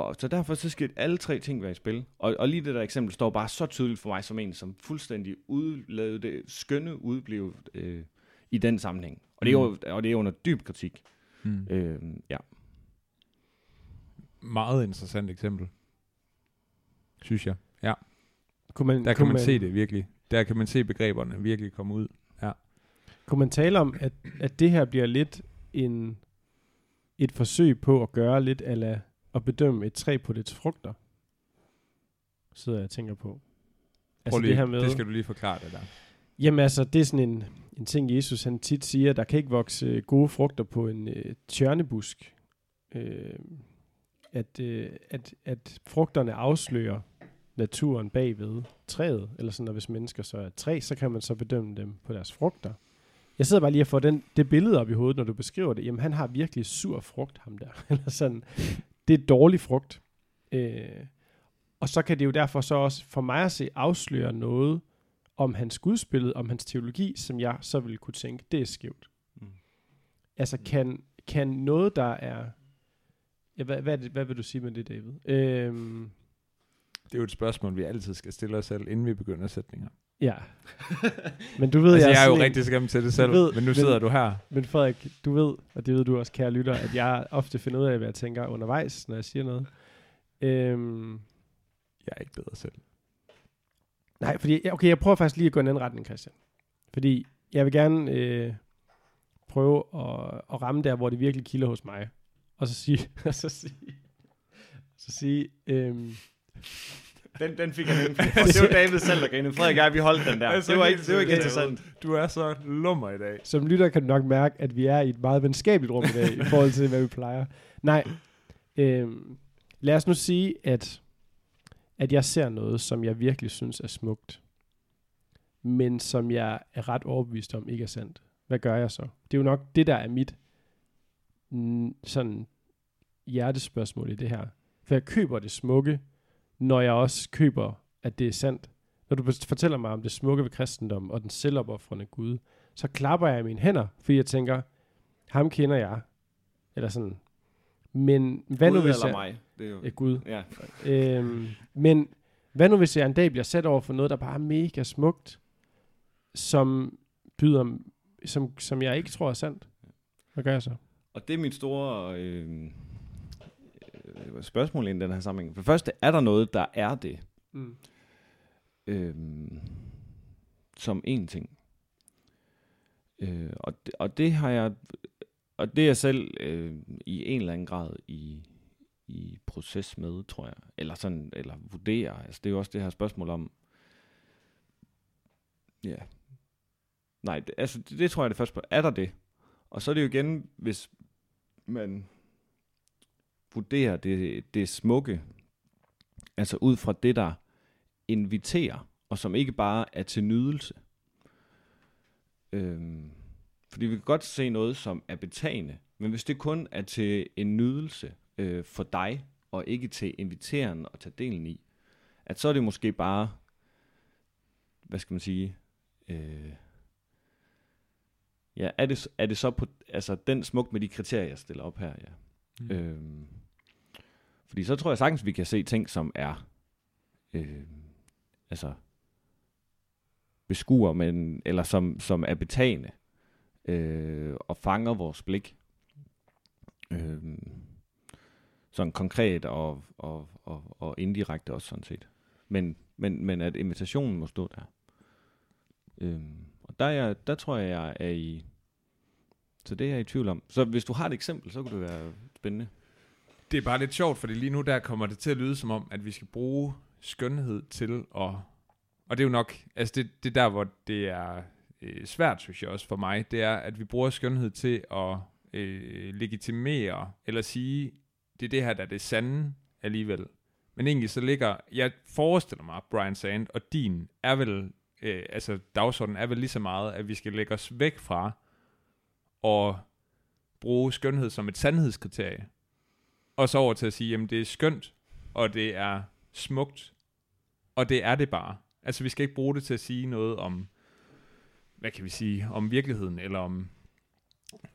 og så derfor så skal alle tre ting være i spil. Og, og lige det der eksempel står bare så tydeligt for mig som en, som fuldstændig udlavede det skønne udblev øh, i den sammenhæng. Og det, er jo, og det er under dyb kritik. Mm. Øhm, ja. Meget interessant eksempel. Synes jeg. Ja, Kunne man, der kan kunne man se det virkelig. Der kan man se begreberne virkelig komme ud. Kunne man tale om, at, at det her bliver lidt en, et forsøg på at gøre lidt ala at bedømme et træ på dets frugter? Sidder jeg og tænker på. Altså lige, det her med, det skal du lige forklare det der. Jamen altså, det er sådan en, en ting, Jesus han tit siger, der kan ikke vokse øh, gode frugter på en øh, tjørnebusk. Øh, at, øh, at, at frugterne afslører naturen bagved træet, eller sådan, og hvis mennesker så er træ, så kan man så bedømme dem på deres frugter. Jeg sidder bare lige og får den, det billede op i hovedet, når du beskriver det. Jamen, han har virkelig sur frugt, ham der. (laughs) eller sådan. Det er dårlig frugt. Øh, og så kan det jo derfor så også for mig at se afsløre noget om hans gudsbillede, om hans teologi, som jeg så vil kunne tænke, det er skævt. Mm. Altså kan, kan noget, der er... Ja, hvad, hvad, det, hvad vil du sige med det, David? Øhm, Det er jo et spørgsmål, vi altid skal stille os selv, inden vi begynder sætninger. Ja. Men du ved, altså, jeg er jo en- rigtig skam til det selv, ved, men nu men- sidder du her. Men Frederik, du ved, og det ved du også, kære lytter, at jeg ofte finder ud af, hvad jeg tænker undervejs, når jeg siger noget. Øhm, Jeg er ikke bedre selv. nej, fordi, okay, jeg prøver faktisk lige at gå i en anden retning, Christian. Fordi jeg vil gerne øh, prøve at, at ramme der, hvor det virkelig kilder hos mig. Og så sige, (laughs) og så sige, så sige, øhm, Den, den fik jeg den. (laughs) det var David selv, der grinede. Frederik og jeg, vi holdt den der. Altså, det var ikke, det var ikke interessant. Du er så lummer i dag. som lytter kan du nok mærke, at vi er i et meget venskabeligt rum i dag, i forhold til, hvad vi plejer. Nej, øhm, lad os nu sige, at, at jeg ser noget, som jeg virkelig synes er smukt, men som jeg er ret overbevist om ikke er sandt. Hvad gør jeg så? Det er jo nok det, der er mit mm, sådan hjertespørgsmål i det her. For jeg køber det smukke, når jeg også køber, at det er sandt. Når du fortæller mig om det smukke ved kristendom og den selvopoffrende Gud, så klapper jeg i mine hænder, fordi jeg tænker, ham kender jeg. Eller sådan. Men hvad nu Gud hvis eller jeg... mig? Det er jo... Ja, Gud. Ja. Øhm, men hvad nu hvis jeg en dag bliver sat over for noget, der bare er mega smukt, som byder, som, som jeg ikke tror er sandt? Hvad gør jeg så? Og det er mit store øh, øh, spørgsmål i den her sammenhæng. For det første, er der noget, der er det? Mm. øh, som en ting. Øh, og, det, og det har jeg, og det er jeg selv øh, i en eller anden grad i, i proces med, tror jeg. Eller sådan, eller vurdere. Altså, det er jo også det her spørgsmål om, ja, nej, det, altså, det, det tror jeg er det første spørgsmål. Er der det? Og så er det jo igen, hvis man vurderer det, det smukke, altså ud fra det, der inviterer, og som ikke bare er til nydelse. Øhm, fordi vi kan godt se noget, som er betagende, men hvis det kun er til en nydelse øh, for dig, og ikke til inviteren at tage delen i, at så er det måske bare, hvad skal man sige, øh, ja, er det, er det så på, altså den smuk med de kriterier, jeg stiller op her, ja. Mm. Øhm, fordi så tror jeg sagtens, vi kan se ting, som er øh, altså beskuer, men, eller som, som er betagende øh, og fanger vores blik. Øh, sådan konkret og, og, og, og indirekte også sådan set. Men, men, men at invitationen må stå der. Øh, og der, er der tror jeg, jeg er i... Så det er jeg i tvivl om. Så hvis du har et eksempel, så kunne det være spændende. Det er bare lidt sjovt, fordi lige nu der kommer det til at lyde som om, at vi skal bruge skønhed til at... Og det er jo nok, altså det, det der, hvor det er øh, svært, synes jeg også for mig, det er, at vi bruger skønhed til at øh, legitimere, eller sige, det er det her, der er det sande alligevel. Men egentlig så ligger, jeg forestiller mig, Brian Sand og din er vel, øh, altså dagsordenen er vel lige så meget, at vi skal lægge os væk fra og bruge skønhed som et sandhedskriterie. Og så over til at sige, jamen det er skønt, og det er smukt, og det er det bare. Altså vi skal ikke bruge det til at sige noget om, hvad kan vi sige, om virkeligheden, eller om,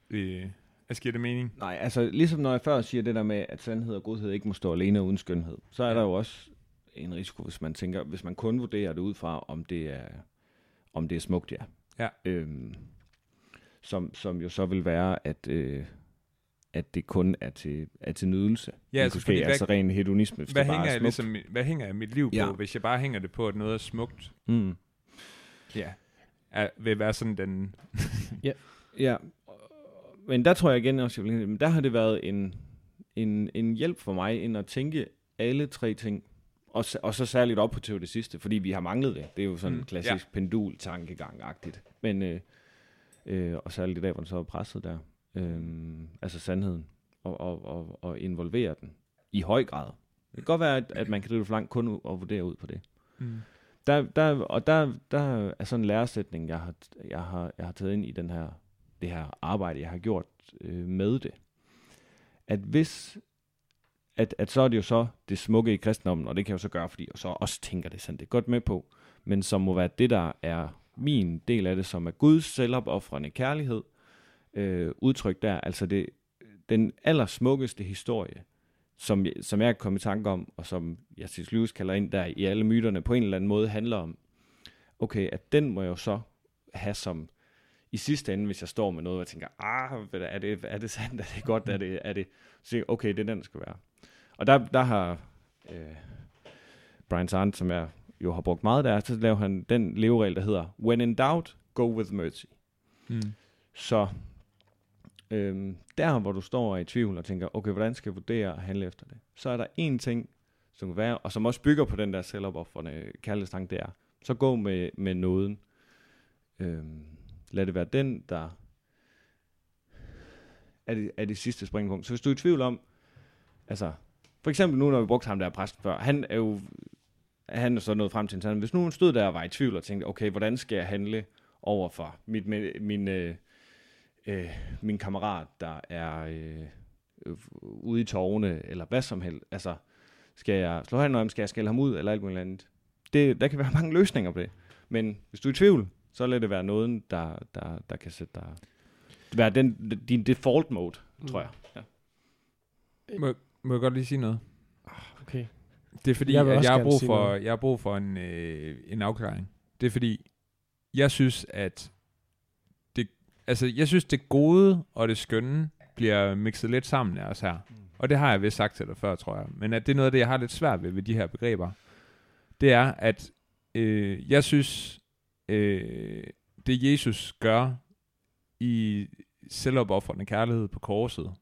øh, hvad giver det mening? Nej, altså ligesom når jeg før siger det der med, at sandhed og godhed ikke må stå alene uden skønhed, så er Ja. der jo også en risiko, hvis man tænker, hvis man kun vurderer det ud fra, om det er, om det er smukt, ja. Ja. Øhm, som, som jo så vil være, at, øh, at det kun er til, er til nydelse. Ja, altså, Måske, fordi hvad- altså ren hedonisme, hvis Hvad det bare hænger, er jeg smukt. ligesom, hvad hænger jeg mit liv på, Ja. hvis jeg bare hænger det på, at noget er smukt? Mm. Ja. Er, vil være sådan den... (laughs) Ja, men der tror jeg igen også, men der har det været en, en, en hjælp for mig, ind at tænke alle tre ting, og, og så særligt op på til det sidste, fordi vi har manglet det. Det er jo sådan Mm, klassisk ja. pendul-tankegang-agtigt. Men, øh, øh, og særligt i dag, hvor den så er presset der. Øh, altså sandheden, og, og, og, og involvere den i høj grad. Det kan godt være, at, at man kan drive for langt kun og vurdere ud på det. Mm. Der, der, og der, der er sådan en læresætning, jeg har, jeg, har, jeg har taget ind i den her, det her arbejde, jeg har gjort øh, med det. At hvis, at, at så er det jo så det smukke i kristendommen, og det kan jeg jo så gøre, fordi jeg så også tænker det sådan, det er godt med på, men som må være det, der er min del af det, som er Guds selvopoffrende kærlighed, øh, udtryk der, altså det, den allersmukkeste historie, som, som jeg er kommet i tanke om, og som jeg til Lewis kalder ind der i alle myterne, på en eller anden måde handler om, okay, at den må jeg jo så have som, i sidste ende, hvis jeg står med noget, og jeg tænker, ah, er det, er det sandt, er det godt, er det, er det, så okay, det er den, der skal være. Og der, der har øh, Brian Sand, som jeg jo har brugt meget der, så laver han den leveregel, der hedder, when in doubt, go with mercy. Mm. Så øhm, der, hvor du står og er i tvivl og tænker, okay, hvordan skal jeg vurdere og handle efter det? Så er der en ting, som kan være, og som også bygger på den der selvopoffrende kærlighedstank, det er, så gå med, med nåden. Øhm, lad det være den, der er det, er det sidste springpunkt. Så hvis du er i tvivl om, altså, for eksempel nu, når vi brugte ham der præst før, han er jo, han er så nået frem til en sådan, hvis nu stod der og var i tvivl og tænkte, okay, hvordan skal jeg handle over for mit, min, min, øh, øh, min kammerat, der er øh, øh, ude i tårne, eller hvad som helst, altså, skal jeg slå han om, skal jeg skælde ham ud, eller alt muligt andet. Det, der kan være (laughs) mange løsninger på det. Men hvis du er i tvivl, så lad det være noget, der, der, der kan sætte dig... Være den, din default mode, mm. tror jeg. Ja. Må, må jeg godt lige sige noget? Okay. Det er fordi, Jeg at jeg har brug for, noget. jeg har brug for en, øh, en afklaring. Det er fordi, jeg synes, at altså, jeg synes, det gode og det skønne bliver mixet lidt sammen af os her. Og det har jeg vist sagt til dig før, tror jeg. Men at det er noget af det, jeg har lidt svært ved ved de her begreber. Det er, at øh, jeg synes, øh, det Jesus gør i selvopoffrende kærlighed på korset,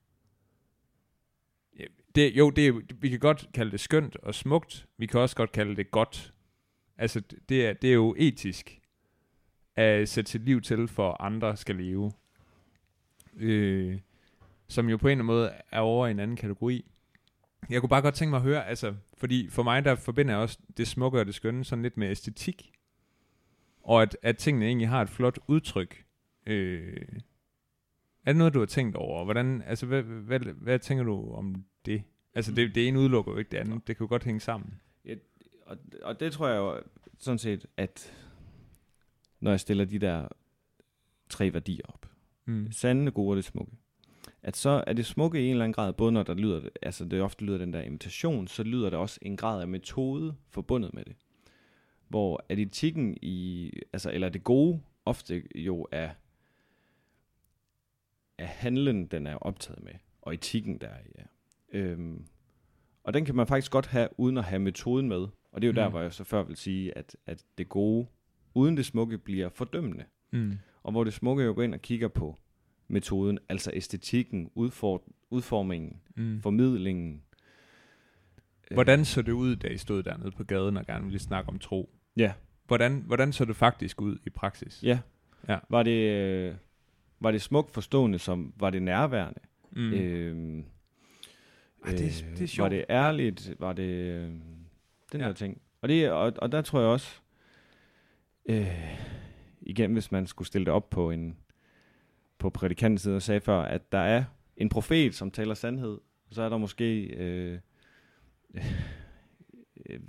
det, jo, det vi kan godt kalde det skønt og smukt. Vi kan også godt kalde det godt. Altså, det er, det er jo etisk at sætte sit liv til, for andre skal leve. Øh, som jo på en eller anden måde er over i en anden kategori. Jeg kunne bare godt tænke mig at høre, altså, fordi for mig der forbinder jeg også det smukke og det skønne sådan lidt med æstetik. Og at, at tingene egentlig har et flot udtryk. Øh, er det noget, du har tænkt over? Hvordan, altså, hvad, hvad, hvad, tænker du om det? Altså, det, det ene udelukker jo ikke det andet. Det kan jo godt hænge sammen. Og, og det tror jeg jo sådan set, at når jeg stiller de der tre værdier op, Mm. sande, gode og det smukke, at så er det smukke i en eller anden grad, både når der lyder, altså det ofte lyder den der invitation, så lyder der også en grad af metode forbundet med det. Hvor at etikken i, altså, eller det gode, ofte jo er, er handlen, den er optaget med, og etikken der er. Ja. Øhm, og den kan man faktisk godt have, uden at have metoden med. Og det er jo mm. der, hvor jeg så før vil sige, at, at det gode, uden det smukke, bliver fordømmende. Mm. Og hvor det smukke jo går ind og kigger på metoden, altså æstetikken, udfor, udformingen, Mm. formidlingen. Øh, Hvordan så det ud, da I stod dernede på gaden og gerne ville snakke om tro? Ja, Hvordan, hvordan så det faktisk ud i praksis? ja. Ja. Var det, øh, var det smukt forstående, som var det nærværende? Mm. Øhm, Ej, det er- det er Var sjovt. det ærligt? Var det øh, den Ja. der ting? Og, det, og, og der tror jeg også, øh, igen hvis man skulle stille det op på en på prædikantens side og sagde før, at der er en profet, som taler sandhed, så er der måske øh, øh,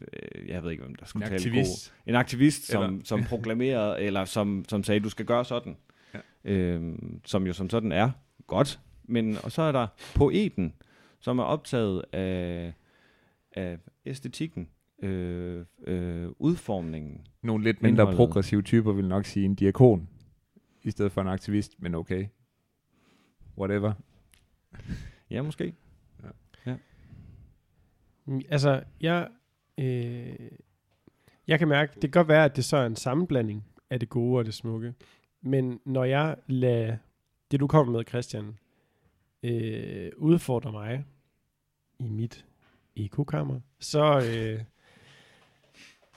jeg ved ikke, hvem der en skulle tale aktivist. god. En aktivist, som, Eller- som proklamerede, eller som, som sagde, du skal gøre sådan. Ja. Øhm, som jo som sådan er godt. Men, og så er der poeten, som er optaget af, af æstetikken, øh, øh, udformningen. Nogle lidt mindre Indholdet. progressive typer vil nok sige en diakon, i stedet for en aktivist, men okay. Whatever. Ja, måske. Mm, Altså, jeg, øh, jeg kan mærke, det kan godt være, at det så er en sammenblanding af det gode og det smukke. Men når jeg lader det, du kommer med, Christian, øh, udfordre mig i mit ekokammer, så, øh,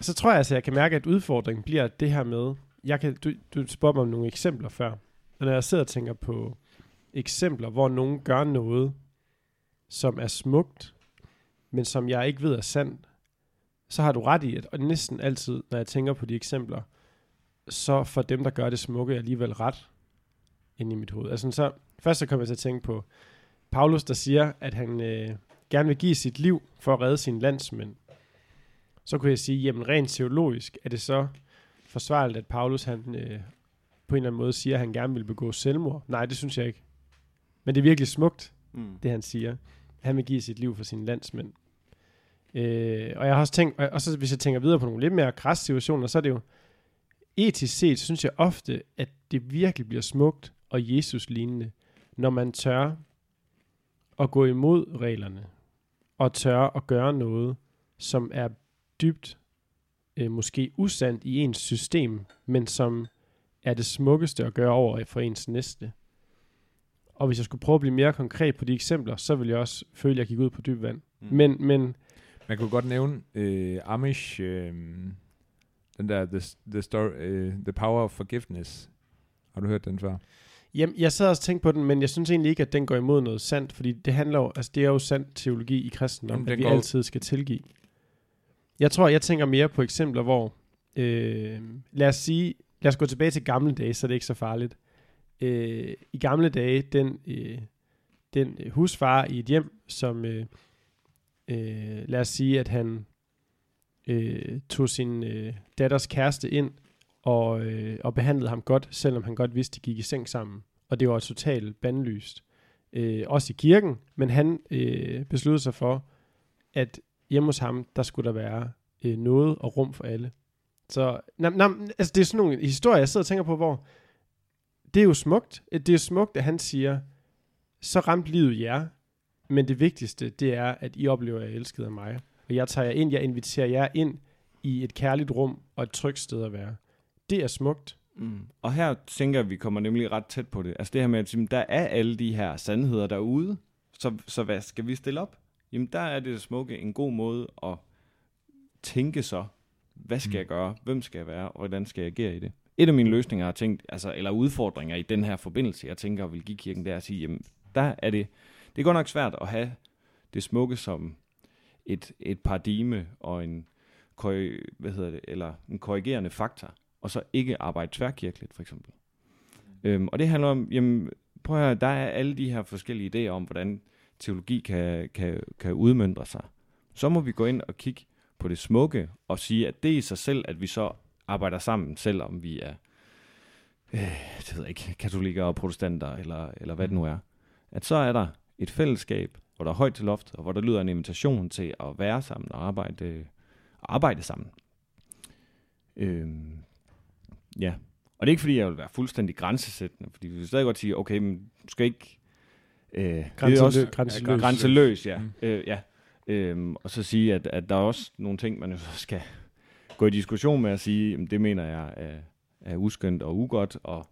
så tror jeg altså, jeg kan mærke, at udfordringen bliver det her med, jeg kan, du, du spurgte mig om nogle eksempler før, og når jeg sidder og tænker på eksempler, hvor nogen gør noget, som er smukt, men som jeg ikke ved er sandt, så har du ret i, at og næsten altid, når jeg tænker på de eksempler, så får dem, der gør det smukke, alligevel ret ind i mit hoved. Altså så, først så kommer jeg til at tænke på Paulus, der siger, at han, øh, gerne vil give sit liv for at redde sine landsmænd, så kunne jeg sige, jamen rent teologisk er det så forsvarligt, at Paulus han, øh, på en eller anden måde siger, at han gerne vil begå selvmord. Nej, det synes jeg ikke. Men det er virkelig smukt, Mm. det han siger. Han vil give sit liv for sine landsmænd. Øh, og jeg har også tænkt, og, og så hvis jeg tænker videre på nogle lidt mere krasse situationer, så er det jo, etisk set, synes jeg ofte, at det virkelig bliver smukt og Jesus-lignende, når man tør at gå imod reglerne, og tør at gøre noget, som er dybt, øh, måske usandt i ens system, men som er det smukkeste at gøre over for ens næste. Og hvis jeg skulle prøve at blive mere konkret på de eksempler, så ville jeg også føle, at jeg gik ud på dyb vand. Mm. Men, men Man kunne godt nævne øh, Amish, øh, den der The, the, story, øh, the Power of Forgiveness. Har du hørt den før? Jamen, jeg sad også og tænkte på den, men jeg synes egentlig ikke, at den går imod noget sandt, fordi det handler jo, altså det er jo sand teologi i kristendom, Jamen, at vi går- altid skal tilgive. Jeg tror, jeg tænker mere på eksempler, hvor, øh, lad os sige, lad os gå tilbage til gamle dage, så det er ikke så farligt. Øh, I gamle dage, den, øh, den husfar i et hjem, som, øh, øh, lad os sige, at han øh, tog sin øh, datters kæreste ind, og, øh, og behandlede ham godt, selvom han godt vidste, de gik i seng sammen. Og det var totalt bandlyst. Øh, også i kirken, men han øh, besluttede sig for, at hjemme hos ham, der skulle der være øh, noget og rum for alle. Så nam, nam, altså det er sådan nogle historier, jeg sidder og tænker på, hvor det er jo smukt. Det er smukt, at han siger, så ramte livet jer, men det vigtigste, det er, at I oplever, at jeg er elsket af mig. Og jeg tager jer ind, jeg inviterer jer ind i et kærligt rum og et trygt sted at være. Det er smukt. Mm. Og her tænker jeg, at vi kommer nemlig ret tæt på det. Altså det her med, at der er alle de her sandheder derude, så, så hvad skal vi stille op? Jamen der er det smukke en god måde at tænke så, hvad skal Mm. jeg gøre, hvem skal jeg være, og hvordan skal jeg agere i det? Et af mine løsninger, jeg har tænkt, altså, eller udfordringer i den her forbindelse, jeg tænker vil give kirken, det er at sige, jamen der er det, det er godt nok svært at have det smukke som et, et paradigme og en, hvad hedder det, eller en korrigerende faktor, og så ikke arbejde tværkirkeligt, for eksempel. Øhm, og det handler om, jamen, prøv at høre, der er alle de her forskellige idéer om, hvordan teologi kan, kan, kan udmyndre sig. Så må vi gå ind og kigge på det smukke, og sige, at det i sig selv, at vi så arbejder sammen, selvom vi er, øh, det ved jeg ikke, katolikker og protestanter, eller, eller hvad det nu er. At så er der et fællesskab, hvor der er højt til loft, og hvor der lyder en invitation til at være sammen og arbejde, arbejde sammen. Øh, ja, og det er ikke fordi, jeg vil være fuldstændig grænsesættende, fordi vi vil stadig godt sige, okay, men du skal ikke... Øh, det er Grænselø- også, grænseløs. Ja, grænseløs, ja. Mm. Øh, ja. Øhm, og så sige, at, at der er også nogle ting, man skal gå i diskussion med at sige, jamen, det mener jeg er, er uskyndt og ugodt, og,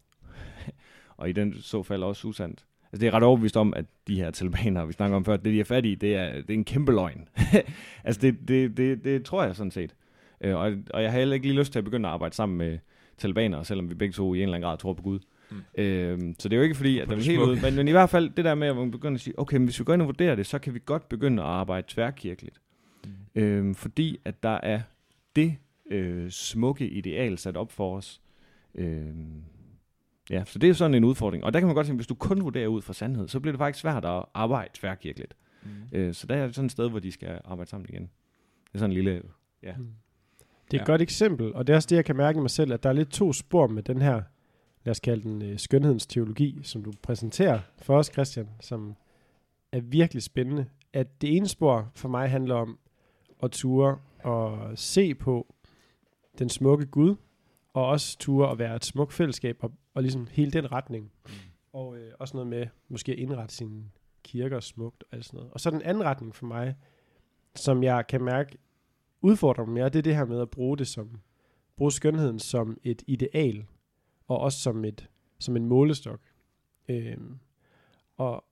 (laughs) og i den så fald også usandt. Altså, det er ret overbevist om, at de her talibanere, vi snakker om før, det de er fat i, det er, det er en kæmpe løgn. (laughs) altså, det, det, det, det tror jeg sådan set. Øh, og, og jeg har heller ikke lige lyst til at begynde at arbejde sammen med talibanere, selvom vi begge to i en eller anden grad tror på Gud. Mm. Øhm, så det er jo ikke fordi, at der er det helt ud, men, men i hvert fald det der med, at man begynder at sige, okay, men hvis vi går ind og vurderer det, så kan vi godt begynde at arbejde tværkirkeligt. Mm. Øhm, fordi at der er det øh, smukke ideal sat op for os. Øhm, ja, så det er sådan en udfordring. Og der kan man godt sige, hvis du kun vurderer ud fra sandhed, så bliver det faktisk svært at arbejde tværkirkeligt. Mm. Øh, så der er sådan et sted, hvor de skal arbejde sammen igen. Det er sådan en lille... Ja. Mm. Det er et Ja. godt eksempel, og det er også det, jeg kan mærke i mig selv, at der er lidt to spor med den her, lad os kalde den øh, skønhedens teologi, som du præsenterer for os, Christian, som er virkelig spændende. At det ene spor for mig handler om at ture og se på den smukke Gud, og også ture at være et smukt fællesskab, og, og ligesom hele den retning. Mm. Og øh, også noget med måske at indrette sine kirker smukt og alt sådan noget. Og så den anden retning for mig, som jeg kan mærke udfordrer mig mere, det er det her med at bruge det som, bruge skønheden som et ideal, og også som, et, som en målestok. Øhm, og,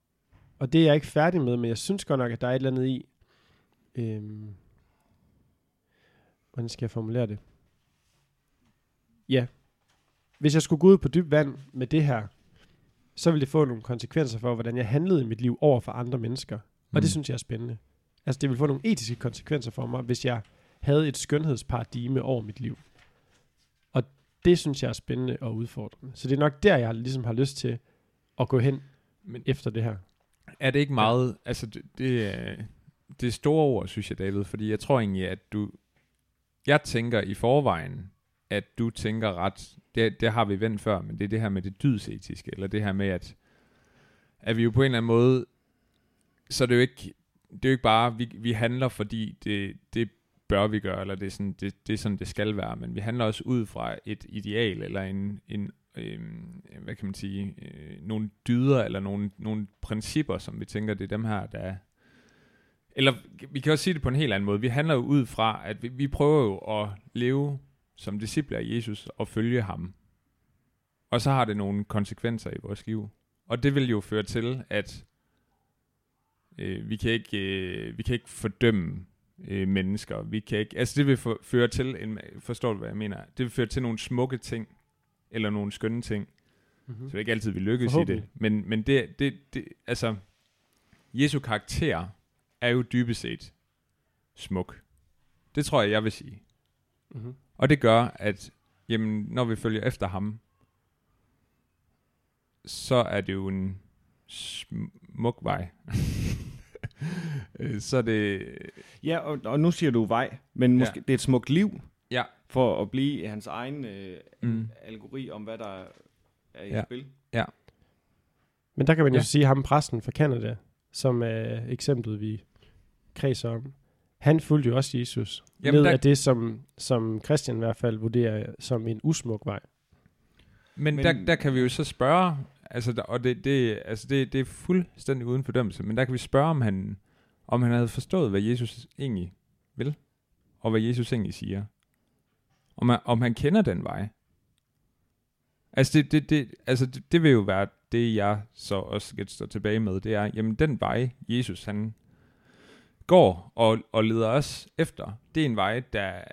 og det er jeg ikke færdig med, men jeg synes godt nok, at der er et eller andet i, øhm, hvordan skal jeg formulere det? Ja, hvis jeg skulle gå ud på dyb vand med det her, så ville det få nogle konsekvenser for, hvordan jeg handlede i mit liv over for andre mennesker. Og det Mm. synes jeg er spændende. Altså det vil få nogle etiske konsekvenser for mig, hvis jeg havde et skønhedsparadigme over mit liv. Det synes jeg er spændende og udfordrende. Så det er nok der, jeg ligesom har lyst til at gå hen Men efter det her. er det ikke meget, altså det, det er, det er store ord, synes jeg, David, fordi jeg tror egentlig, at du... Jeg tænker i forvejen, at du tænker ret... Det, det har vi vendt før, men det er det her med det dydsetiske, eller det her med, at, at vi jo på en eller anden måde... Så er det jo ikke, det er jo ikke bare, vi, vi handler, fordi det, det bør vi gøre, eller det er, sådan, det, det er sådan, det skal være, men vi handler også ud fra et ideal, eller en, en øh, hvad kan man sige, øh, nogle dyder, eller nogle, nogle principper, som vi tænker, det er dem her, der er, eller vi kan også sige det på en helt anden måde. Vi handler jo ud fra, at vi, vi prøver jo at leve som disciple af Jesus og følge ham. Og så har det nogle konsekvenser i vores liv. Og det vil jo føre til, at øh, vi, kan ikke, øh, vi kan ikke fordømme øh, mennesker. Vi kan ikke, altså det vil for, føre til, en, forstår du hvad jeg mener? Det vil føre til nogle smukke ting, eller nogle skønne ting. Mm-hmm. Så det er ikke altid, vi lykkes i det. Men, men det, det, det, altså, Jesu karakter er jo dybest set smuk. Det tror jeg, jeg vil sige. Mm-hmm. Og det gør, at jamen, når vi følger efter ham, så er det jo en smuk vej. (laughs) så er det... Ja, og, og nu siger du vej, men måske ja. det er et smukt liv. Ja. For at blive hans egen øh, mm. algori om, hvad der er i ja. spil. Ja. Men der kan man jo ja. sige, at ham præsten fra Canada, som er eksemplet, vi kredser om, han fulgte jo også Jesus. Jamen, ned der... af det, som, som Christian i hvert fald vurderer som en usmuk vej. Men, men der, der kan vi jo så spørge, altså, der, og det, det, altså det, det er fuldstændig uden fordømmelse, men der kan vi spørge, om han, om han havde forstået, hvad Jesus egentlig vil, og hvad Jesus egentlig siger. Om, han, om han kender den vej. Altså det, det, det, altså det, det vil jo være det, jeg så også skal stå tilbage med, det er, jamen den vej, Jesus han går og, og leder os efter, det er en vej, der,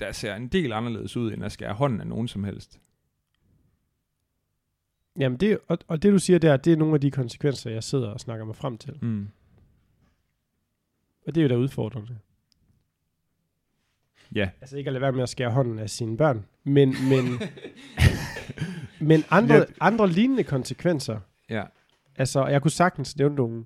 der ser en del anderledes ud, end at skære hånden af nogen som helst. Jamen, det, og, og det du siger der, det er nogle af de konsekvenser, jeg sidder og snakker mig frem til. Mm. Og det er jo da udfordrende. Ja. Altså ikke at lade være med at skære hånden af sine børn, men, men, (laughs) men andre, ja. andre lignende konsekvenser. Ja. Altså, jeg kunne sagtens nævne nogle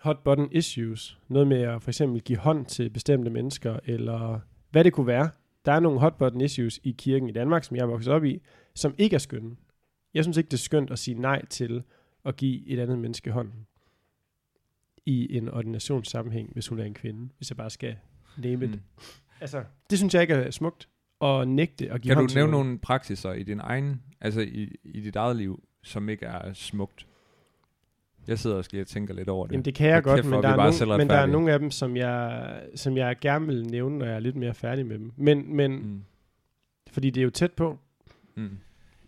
hot button issues. Noget med at for eksempel give hånd til bestemte mennesker, eller hvad det kunne være. Der er nogle hot button issues i kirken i Danmark, som jeg er vokset op i, som ikke er skønne. Jeg synes ikke, det er skønt at sige nej til at give et andet menneske hånden i en ordinationssammenhæng, hvis hun er en kvinde, hvis jeg bare skal name it. Mm. Altså, det synes jeg ikke er smukt at nægte at give Kan du nævne nogle praksiser i din egen, altså i, i dit eget liv, som ikke er smukt? Jeg sidder også lige og tænker lidt over det. Jamen det kan jeg og godt, men, der er, nogle, men der er nogle af dem, som jeg, som jeg gerne vil nævne, når jeg er lidt mere færdig med dem. Men, men mm. fordi det er jo tæt på. Mm.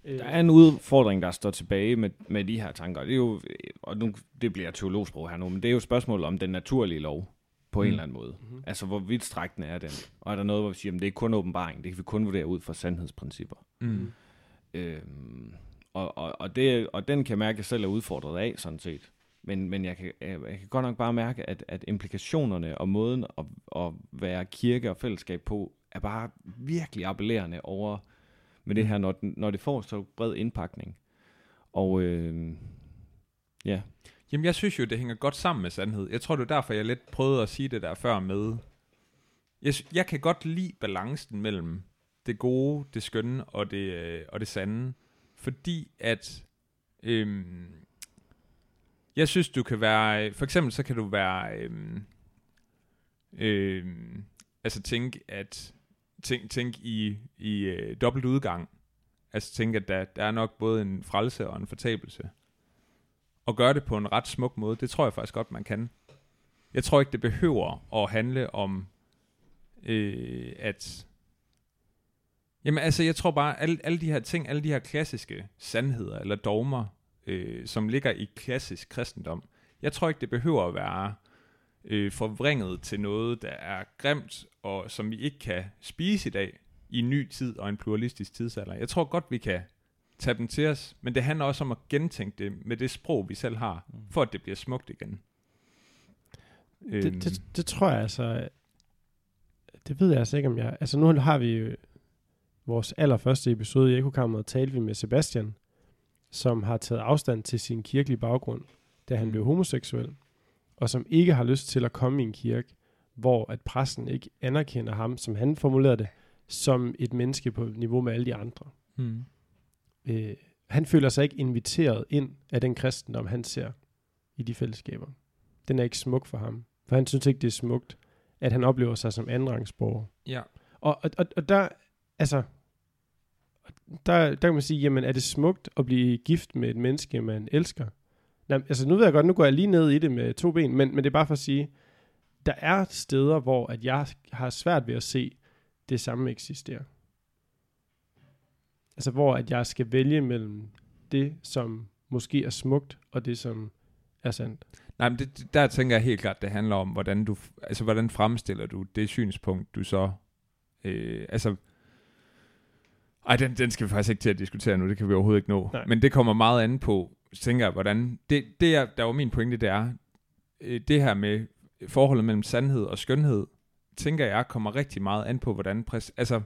Øh, der er en udfordring, der står tilbage med, med de her tanker. Det er jo, og nu, det bliver teologsprog her nu, men det er jo et spørgsmål om den naturlige lov på mm. en eller anden måde. Mm-hmm. Altså, hvor vidt strækkende er den? Og er der noget, hvor vi siger, at det er kun åbenbaring, det kan vi kun vurdere ud fra sandhedsprincipper. Mm. Øhm, og, og, og, det, og den kan jeg mærke, at jeg selv er udfordret af, sådan set. Men, men jeg, kan, jeg, jeg kan godt nok bare mærke, at, at implikationerne og måden at, at være kirke og fællesskab på, er bare virkelig appellerende over med det her, når, den, når det får så bred indpakning. Og øh, ja. Jamen jeg synes jo, det hænger godt sammen med sandhed. Jeg tror, det er derfor, jeg lidt prøvede at sige det der før med. Jeg, jeg kan godt lide balancen mellem det gode, det skønne og det, øh, og det sande. Fordi at... Øh, jeg synes, du kan være... For eksempel så kan du være... Øh, øh, altså tænke, at tænk, tænk i, i øh, dobbelt udgang. Altså tænk, at der, der er nok både en frelse og en fortabelse. Og gøre det på en ret smuk måde, det tror jeg faktisk godt, man kan. Jeg tror ikke, det behøver at handle om, øh, at... Jamen altså, jeg tror bare, alle, alle de her ting, alle de her klassiske sandheder eller dogmer, øh, som ligger i klassisk kristendom, jeg tror ikke, det behøver at være øh, forvrænget til noget, der er grimt, og som vi ikke kan spise i dag, i en ny tid og en pluralistisk tidsalder. Jeg tror godt, vi kan tage dem til os, men det handler også om at gentænke det med det sprog, vi selv har, mm. for at det bliver smukt igen. Det, øhm. det, det tror jeg altså, det ved jeg altså ikke, om jeg... Altså nu har vi jo vores allerførste episode i Ekokammeret, talte vi med Sebastian, som har taget afstand til sin kirkelige baggrund, da han mm. blev homoseksuel. Og som ikke har lyst til at komme i en kirke, hvor at præsten ikke anerkender ham, som han formulerede det, som et menneske på niveau med alle de andre. Mm. Øh, han føler sig ikke inviteret ind af den kristendom, han ser i de fællesskaber. Den er ikke smuk for ham. For han synes ikke, det er smukt, at han oplever sig som andenrangsborger. Ja. Og, og, og, og der, altså, der, der kan man sige, jamen er det smukt at blive gift med et menneske, man elsker? Nej, altså nu ved jeg godt, nu går jeg lige ned i det med to ben, men, men det er bare for at sige, der er steder, hvor at jeg har svært ved at se det samme eksistere. Altså hvor at jeg skal vælge mellem det, som måske er smukt, og det, som er sandt. Nej, men det, der tænker jeg helt klart, det handler om, hvordan du, altså hvordan fremstiller du det synspunkt, du så, øh, altså, ej, den, den skal vi faktisk ikke til at diskutere nu, det kan vi overhovedet ikke nå. Nej. Men det kommer meget an på, tænker jeg, hvordan, det, det er, der var min pointe, det er, øh, det her med forholdet mellem sandhed og skønhed, tænker jeg, kommer rigtig meget an på, hvordan, præs, altså,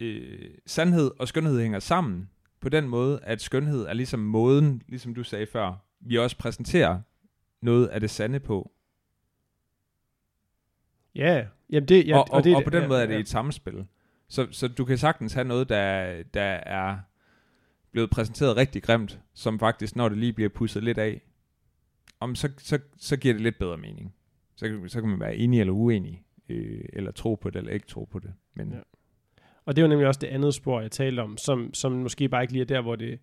øh, sandhed og skønhed hænger sammen, på den måde, at skønhed er ligesom måden, ligesom du sagde før, vi også præsenterer noget af det sande på. Ja, jamen det, ja, og, og, det, og på den ja, måde er det ja. et samspil. Så, så du kan sagtens have noget, der, der er blevet præsenteret rigtig grimt, som faktisk, når det lige bliver pusset lidt af, om så, så, så giver det lidt bedre mening. Så, kan- så kan man være enig eller uenig, øh, eller tro på det, eller ikke tro på det. Men Ja. Og det var nemlig også det andet spor, jeg talte om, som, som måske bare ikke lige er der, hvor det,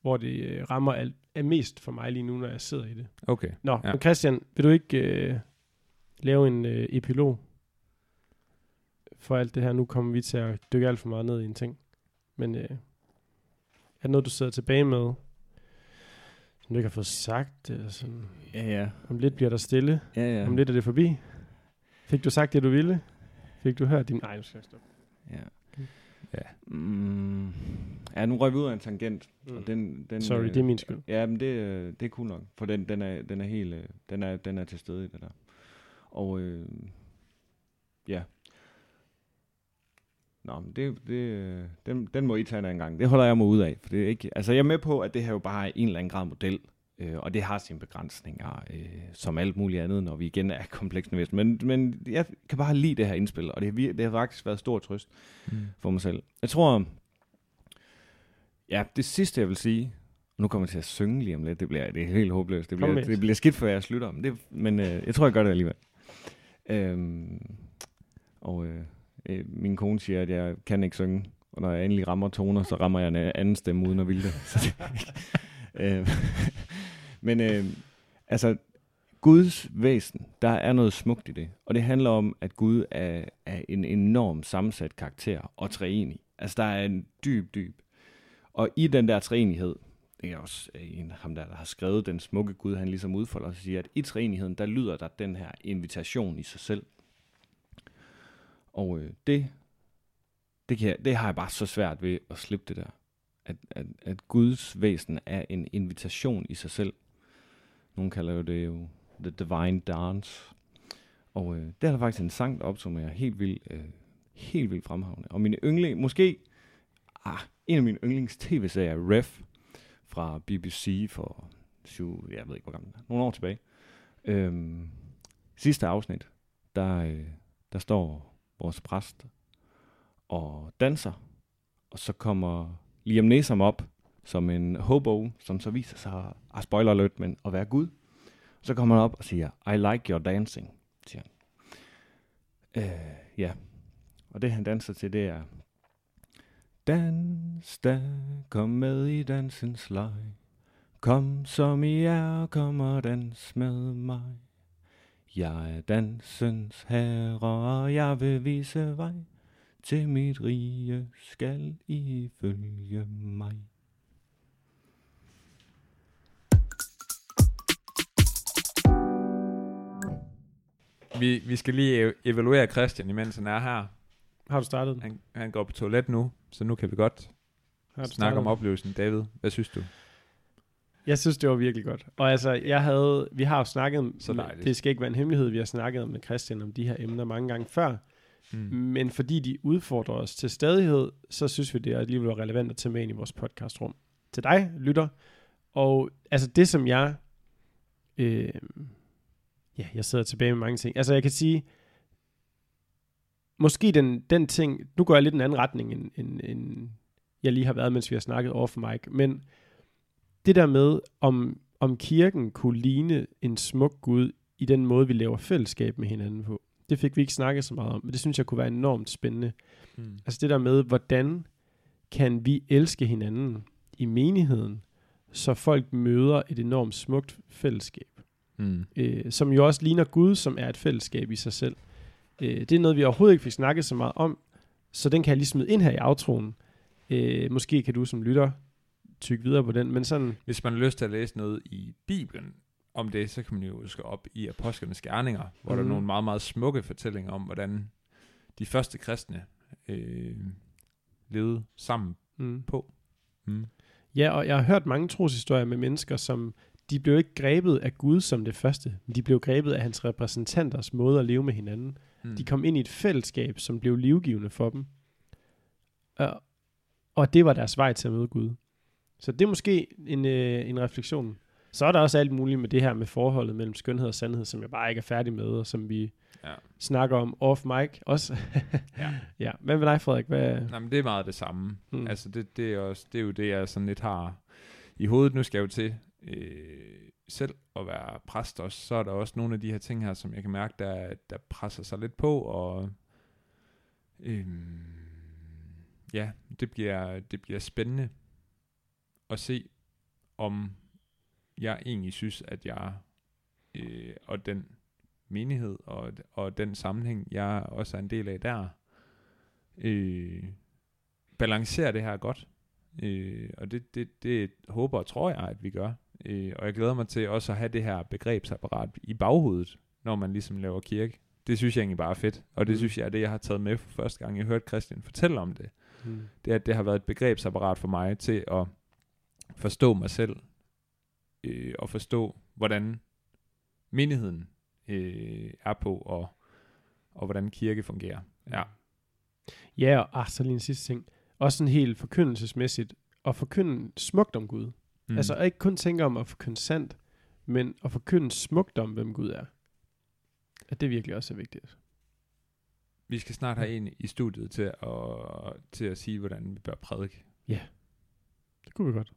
hvor det øh, rammer alt, er mest for mig lige nu, når jeg sidder i det. okay. Nå, ja. men Christian, vil du ikke øh, lave en øh, epilog for alt det her? Nu kommer vi til at dykke alt for meget ned i en ting. Men øh, er det noget, du sidder tilbage med, som du ikke har fået sagt? Eller sådan, Ja, ja. om lidt bliver der stille, Ja, ja. om lidt er det forbi. Fik du sagt det, du ville? Fik du hørt din... Nej, nu skal jeg stoppe. ja. Ja. Mm, ja, nu røg vi ud af en tangent. Mm. Og den, den, Sorry, øh, det er min skyld. Ja, men det, øh, det er cool nok, for den, den, er, den er helt, øh, den er, den er til stede i det der. Og øh, ja. Nå, men det, det, den, den må I tage en anden gang. Det holder jeg mig ud af. For det er ikke, altså jeg er med på, at det her jo bare er en eller anden grad model. Øh, og det har sine begrænsninger, øh, som alt muligt andet, når vi igen er komplekse Men, men jeg kan bare lide det her indspil, og det, det har faktisk været stor trøst Mm. for mig selv. Jeg tror, ja, det sidste jeg vil sige, nu kommer jeg til at synge lige om lidt, det bliver det er helt håbløst, det bliver, det bliver skidt, før jeg slutter, men, det, men øh, jeg tror, jeg gør det alligevel. Øhm, og øh, øh, min kone siger, at jeg kan ikke synge, og når jeg endelig rammer toner, så rammer jeg en øh, anden stemme uden at ville det. (laughs) Så det øh, (laughs) men øh, altså, Guds væsen, der er noget smukt i det. Og det handler om, at Gud er, er en enorm sammensat karakter og treenig. Altså, der er en dyb, dyb. Og i den der treenighed, det er også øh, en af ham, der, der har skrevet den smukke Gud, han ligesom udfolder og siger, at i treenigheden, der lyder der den her invitation i sig selv. Og øh, det, det, kan jeg, det har jeg bare så svært ved at slippe det der. At, at, at Guds væsen er en invitation i sig selv. Nogle kalder jo det jo The Divine Dance. Og øh, det er der faktisk en sang der opsummerer helt vildt, øh, helt vildt fremhavne. Og mine yndling, måske ah, en af mine yndlings tv-serier, Ref, fra BBC for syv, jeg ved ikke hvor gammel, nogle år tilbage. Øhm, sidste afsnit, der, øh, der står vores præst og danser, og så kommer Liam Neeson op som en hobo, som så viser sig, ah, spoiler alert, men at være Gud. Så kommer han op og siger, I like your dancing, siger han. Øh, ja, og det han danser til, det er, Dans da, kom med i dansens leg. Kom som I er, kom og dans med mig. Jeg er dansens herre, og jeg vil vise vej. Til mit rige skal I følge mig. Vi, vi skal lige ev- evaluere Christian, imens han er her. Har du startet? Han, han går på toilet nu, så nu kan vi godt snakke om oplevelsen. David, hvad synes du? Jeg synes, det var virkelig godt. Og altså, jeg havde, vi har jo snakket, Så dejligt. det skal ikke være en hemmelighed, vi har snakket med Christian om de her emner mange gange før. Mm. Men fordi de udfordrer os til stadighed, så synes vi, det er alligevel relevant at tage med ind i vores podcastrum. Til dig, lytter. Og altså det, som jeg øh, ja, jeg sidder tilbage med mange ting. Altså jeg kan sige, måske den, den ting, nu går jeg lidt en anden retning, end, end, end jeg lige har været, mens vi har snakket over for Mike, men det der med, om, om kirken kunne ligne en smuk Gud i den måde, vi laver fællesskab med hinanden på. Det fik vi ikke snakket så meget om, men det synes jeg kunne være enormt spændende. Mm. Altså det der med, hvordan kan vi elske hinanden i menigheden, så folk møder et enormt smukt fællesskab, Mm. øh, som jo også ligner Gud, som er et fællesskab i sig selv. Øh, det er noget, vi overhovedet ikke fik snakket så meget om, så den kan jeg lige smide ind her i aftroen. Øh, måske kan du som lytter tykke videre på den, men sådan, Hvis man har lyst til at læse noget i Bibelen om det, så kan man jo slå op i Apostlenes Gerninger, hvor mm. der Mhm. er nogle meget, meget smukke fortællinger om, hvordan de første kristne øh, levede sammen mm. på. Mm. Ja, og jeg har hørt mange troshistorier med mennesker, som de blev ikke grebet af Gud som det første, men de blev grebet af hans repræsentanters måde at leve med hinanden. Mm. De kom ind i et fællesskab, som blev livgivende for dem. Og, og det var deres vej til at møde Gud. Så det er måske en, øh, en refleksion. Så er der også alt muligt med det her med forholdet mellem skønhed og sandhed, som jeg bare ikke er færdig med, og som vi Ja. snakker om off mic også. (laughs) Ja. ja. Hvad med dig, Frederik? Hvad, Nej, men det er meget det samme. Mm. Altså, det, det, er også, det er jo det, jeg sådan lidt har i hovedet. Nu skal jeg jo til øh, selv at være præst også. Så er der også nogle af de her ting her, som jeg kan mærke, der, der presser sig lidt på. Og øhm, ja, det bliver, det bliver spændende at se, om jeg egentlig synes, at jeg øh, og den menighed og, og den sammenhæng, jeg også er en del af der, øh, balancerer det her godt. Øh, og det, det, det håber og tror jeg, at vi gør. Øh, og jeg glæder mig til også at have det her begrebsapparat i baghovedet, når man ligesom laver kirke. Det synes jeg egentlig bare er fedt. Og det Mm. synes jeg er det, jeg har taget med for første gang, jeg hørte Christian fortælle om det. hmm. Det er, at det har været et begrebsapparat for mig til at forstå mig selv. Øh, og forstå, hvordan menigheden øh, er på, og, og hvordan kirke fungerer. Ja. Ja, og ah, så lige en sidste ting. Også sådan helt forkyndelsesmæssigt. At forkynde smukt om Gud. Mm. Altså ikke kun tænke om at forkynde sandt, men at forkynde smukt om, hvem Gud er. At det virkelig også er vigtigt. Vi skal snart have en i studiet til at, til at sige, hvordan vi bør prædike. Det kunne vi godt.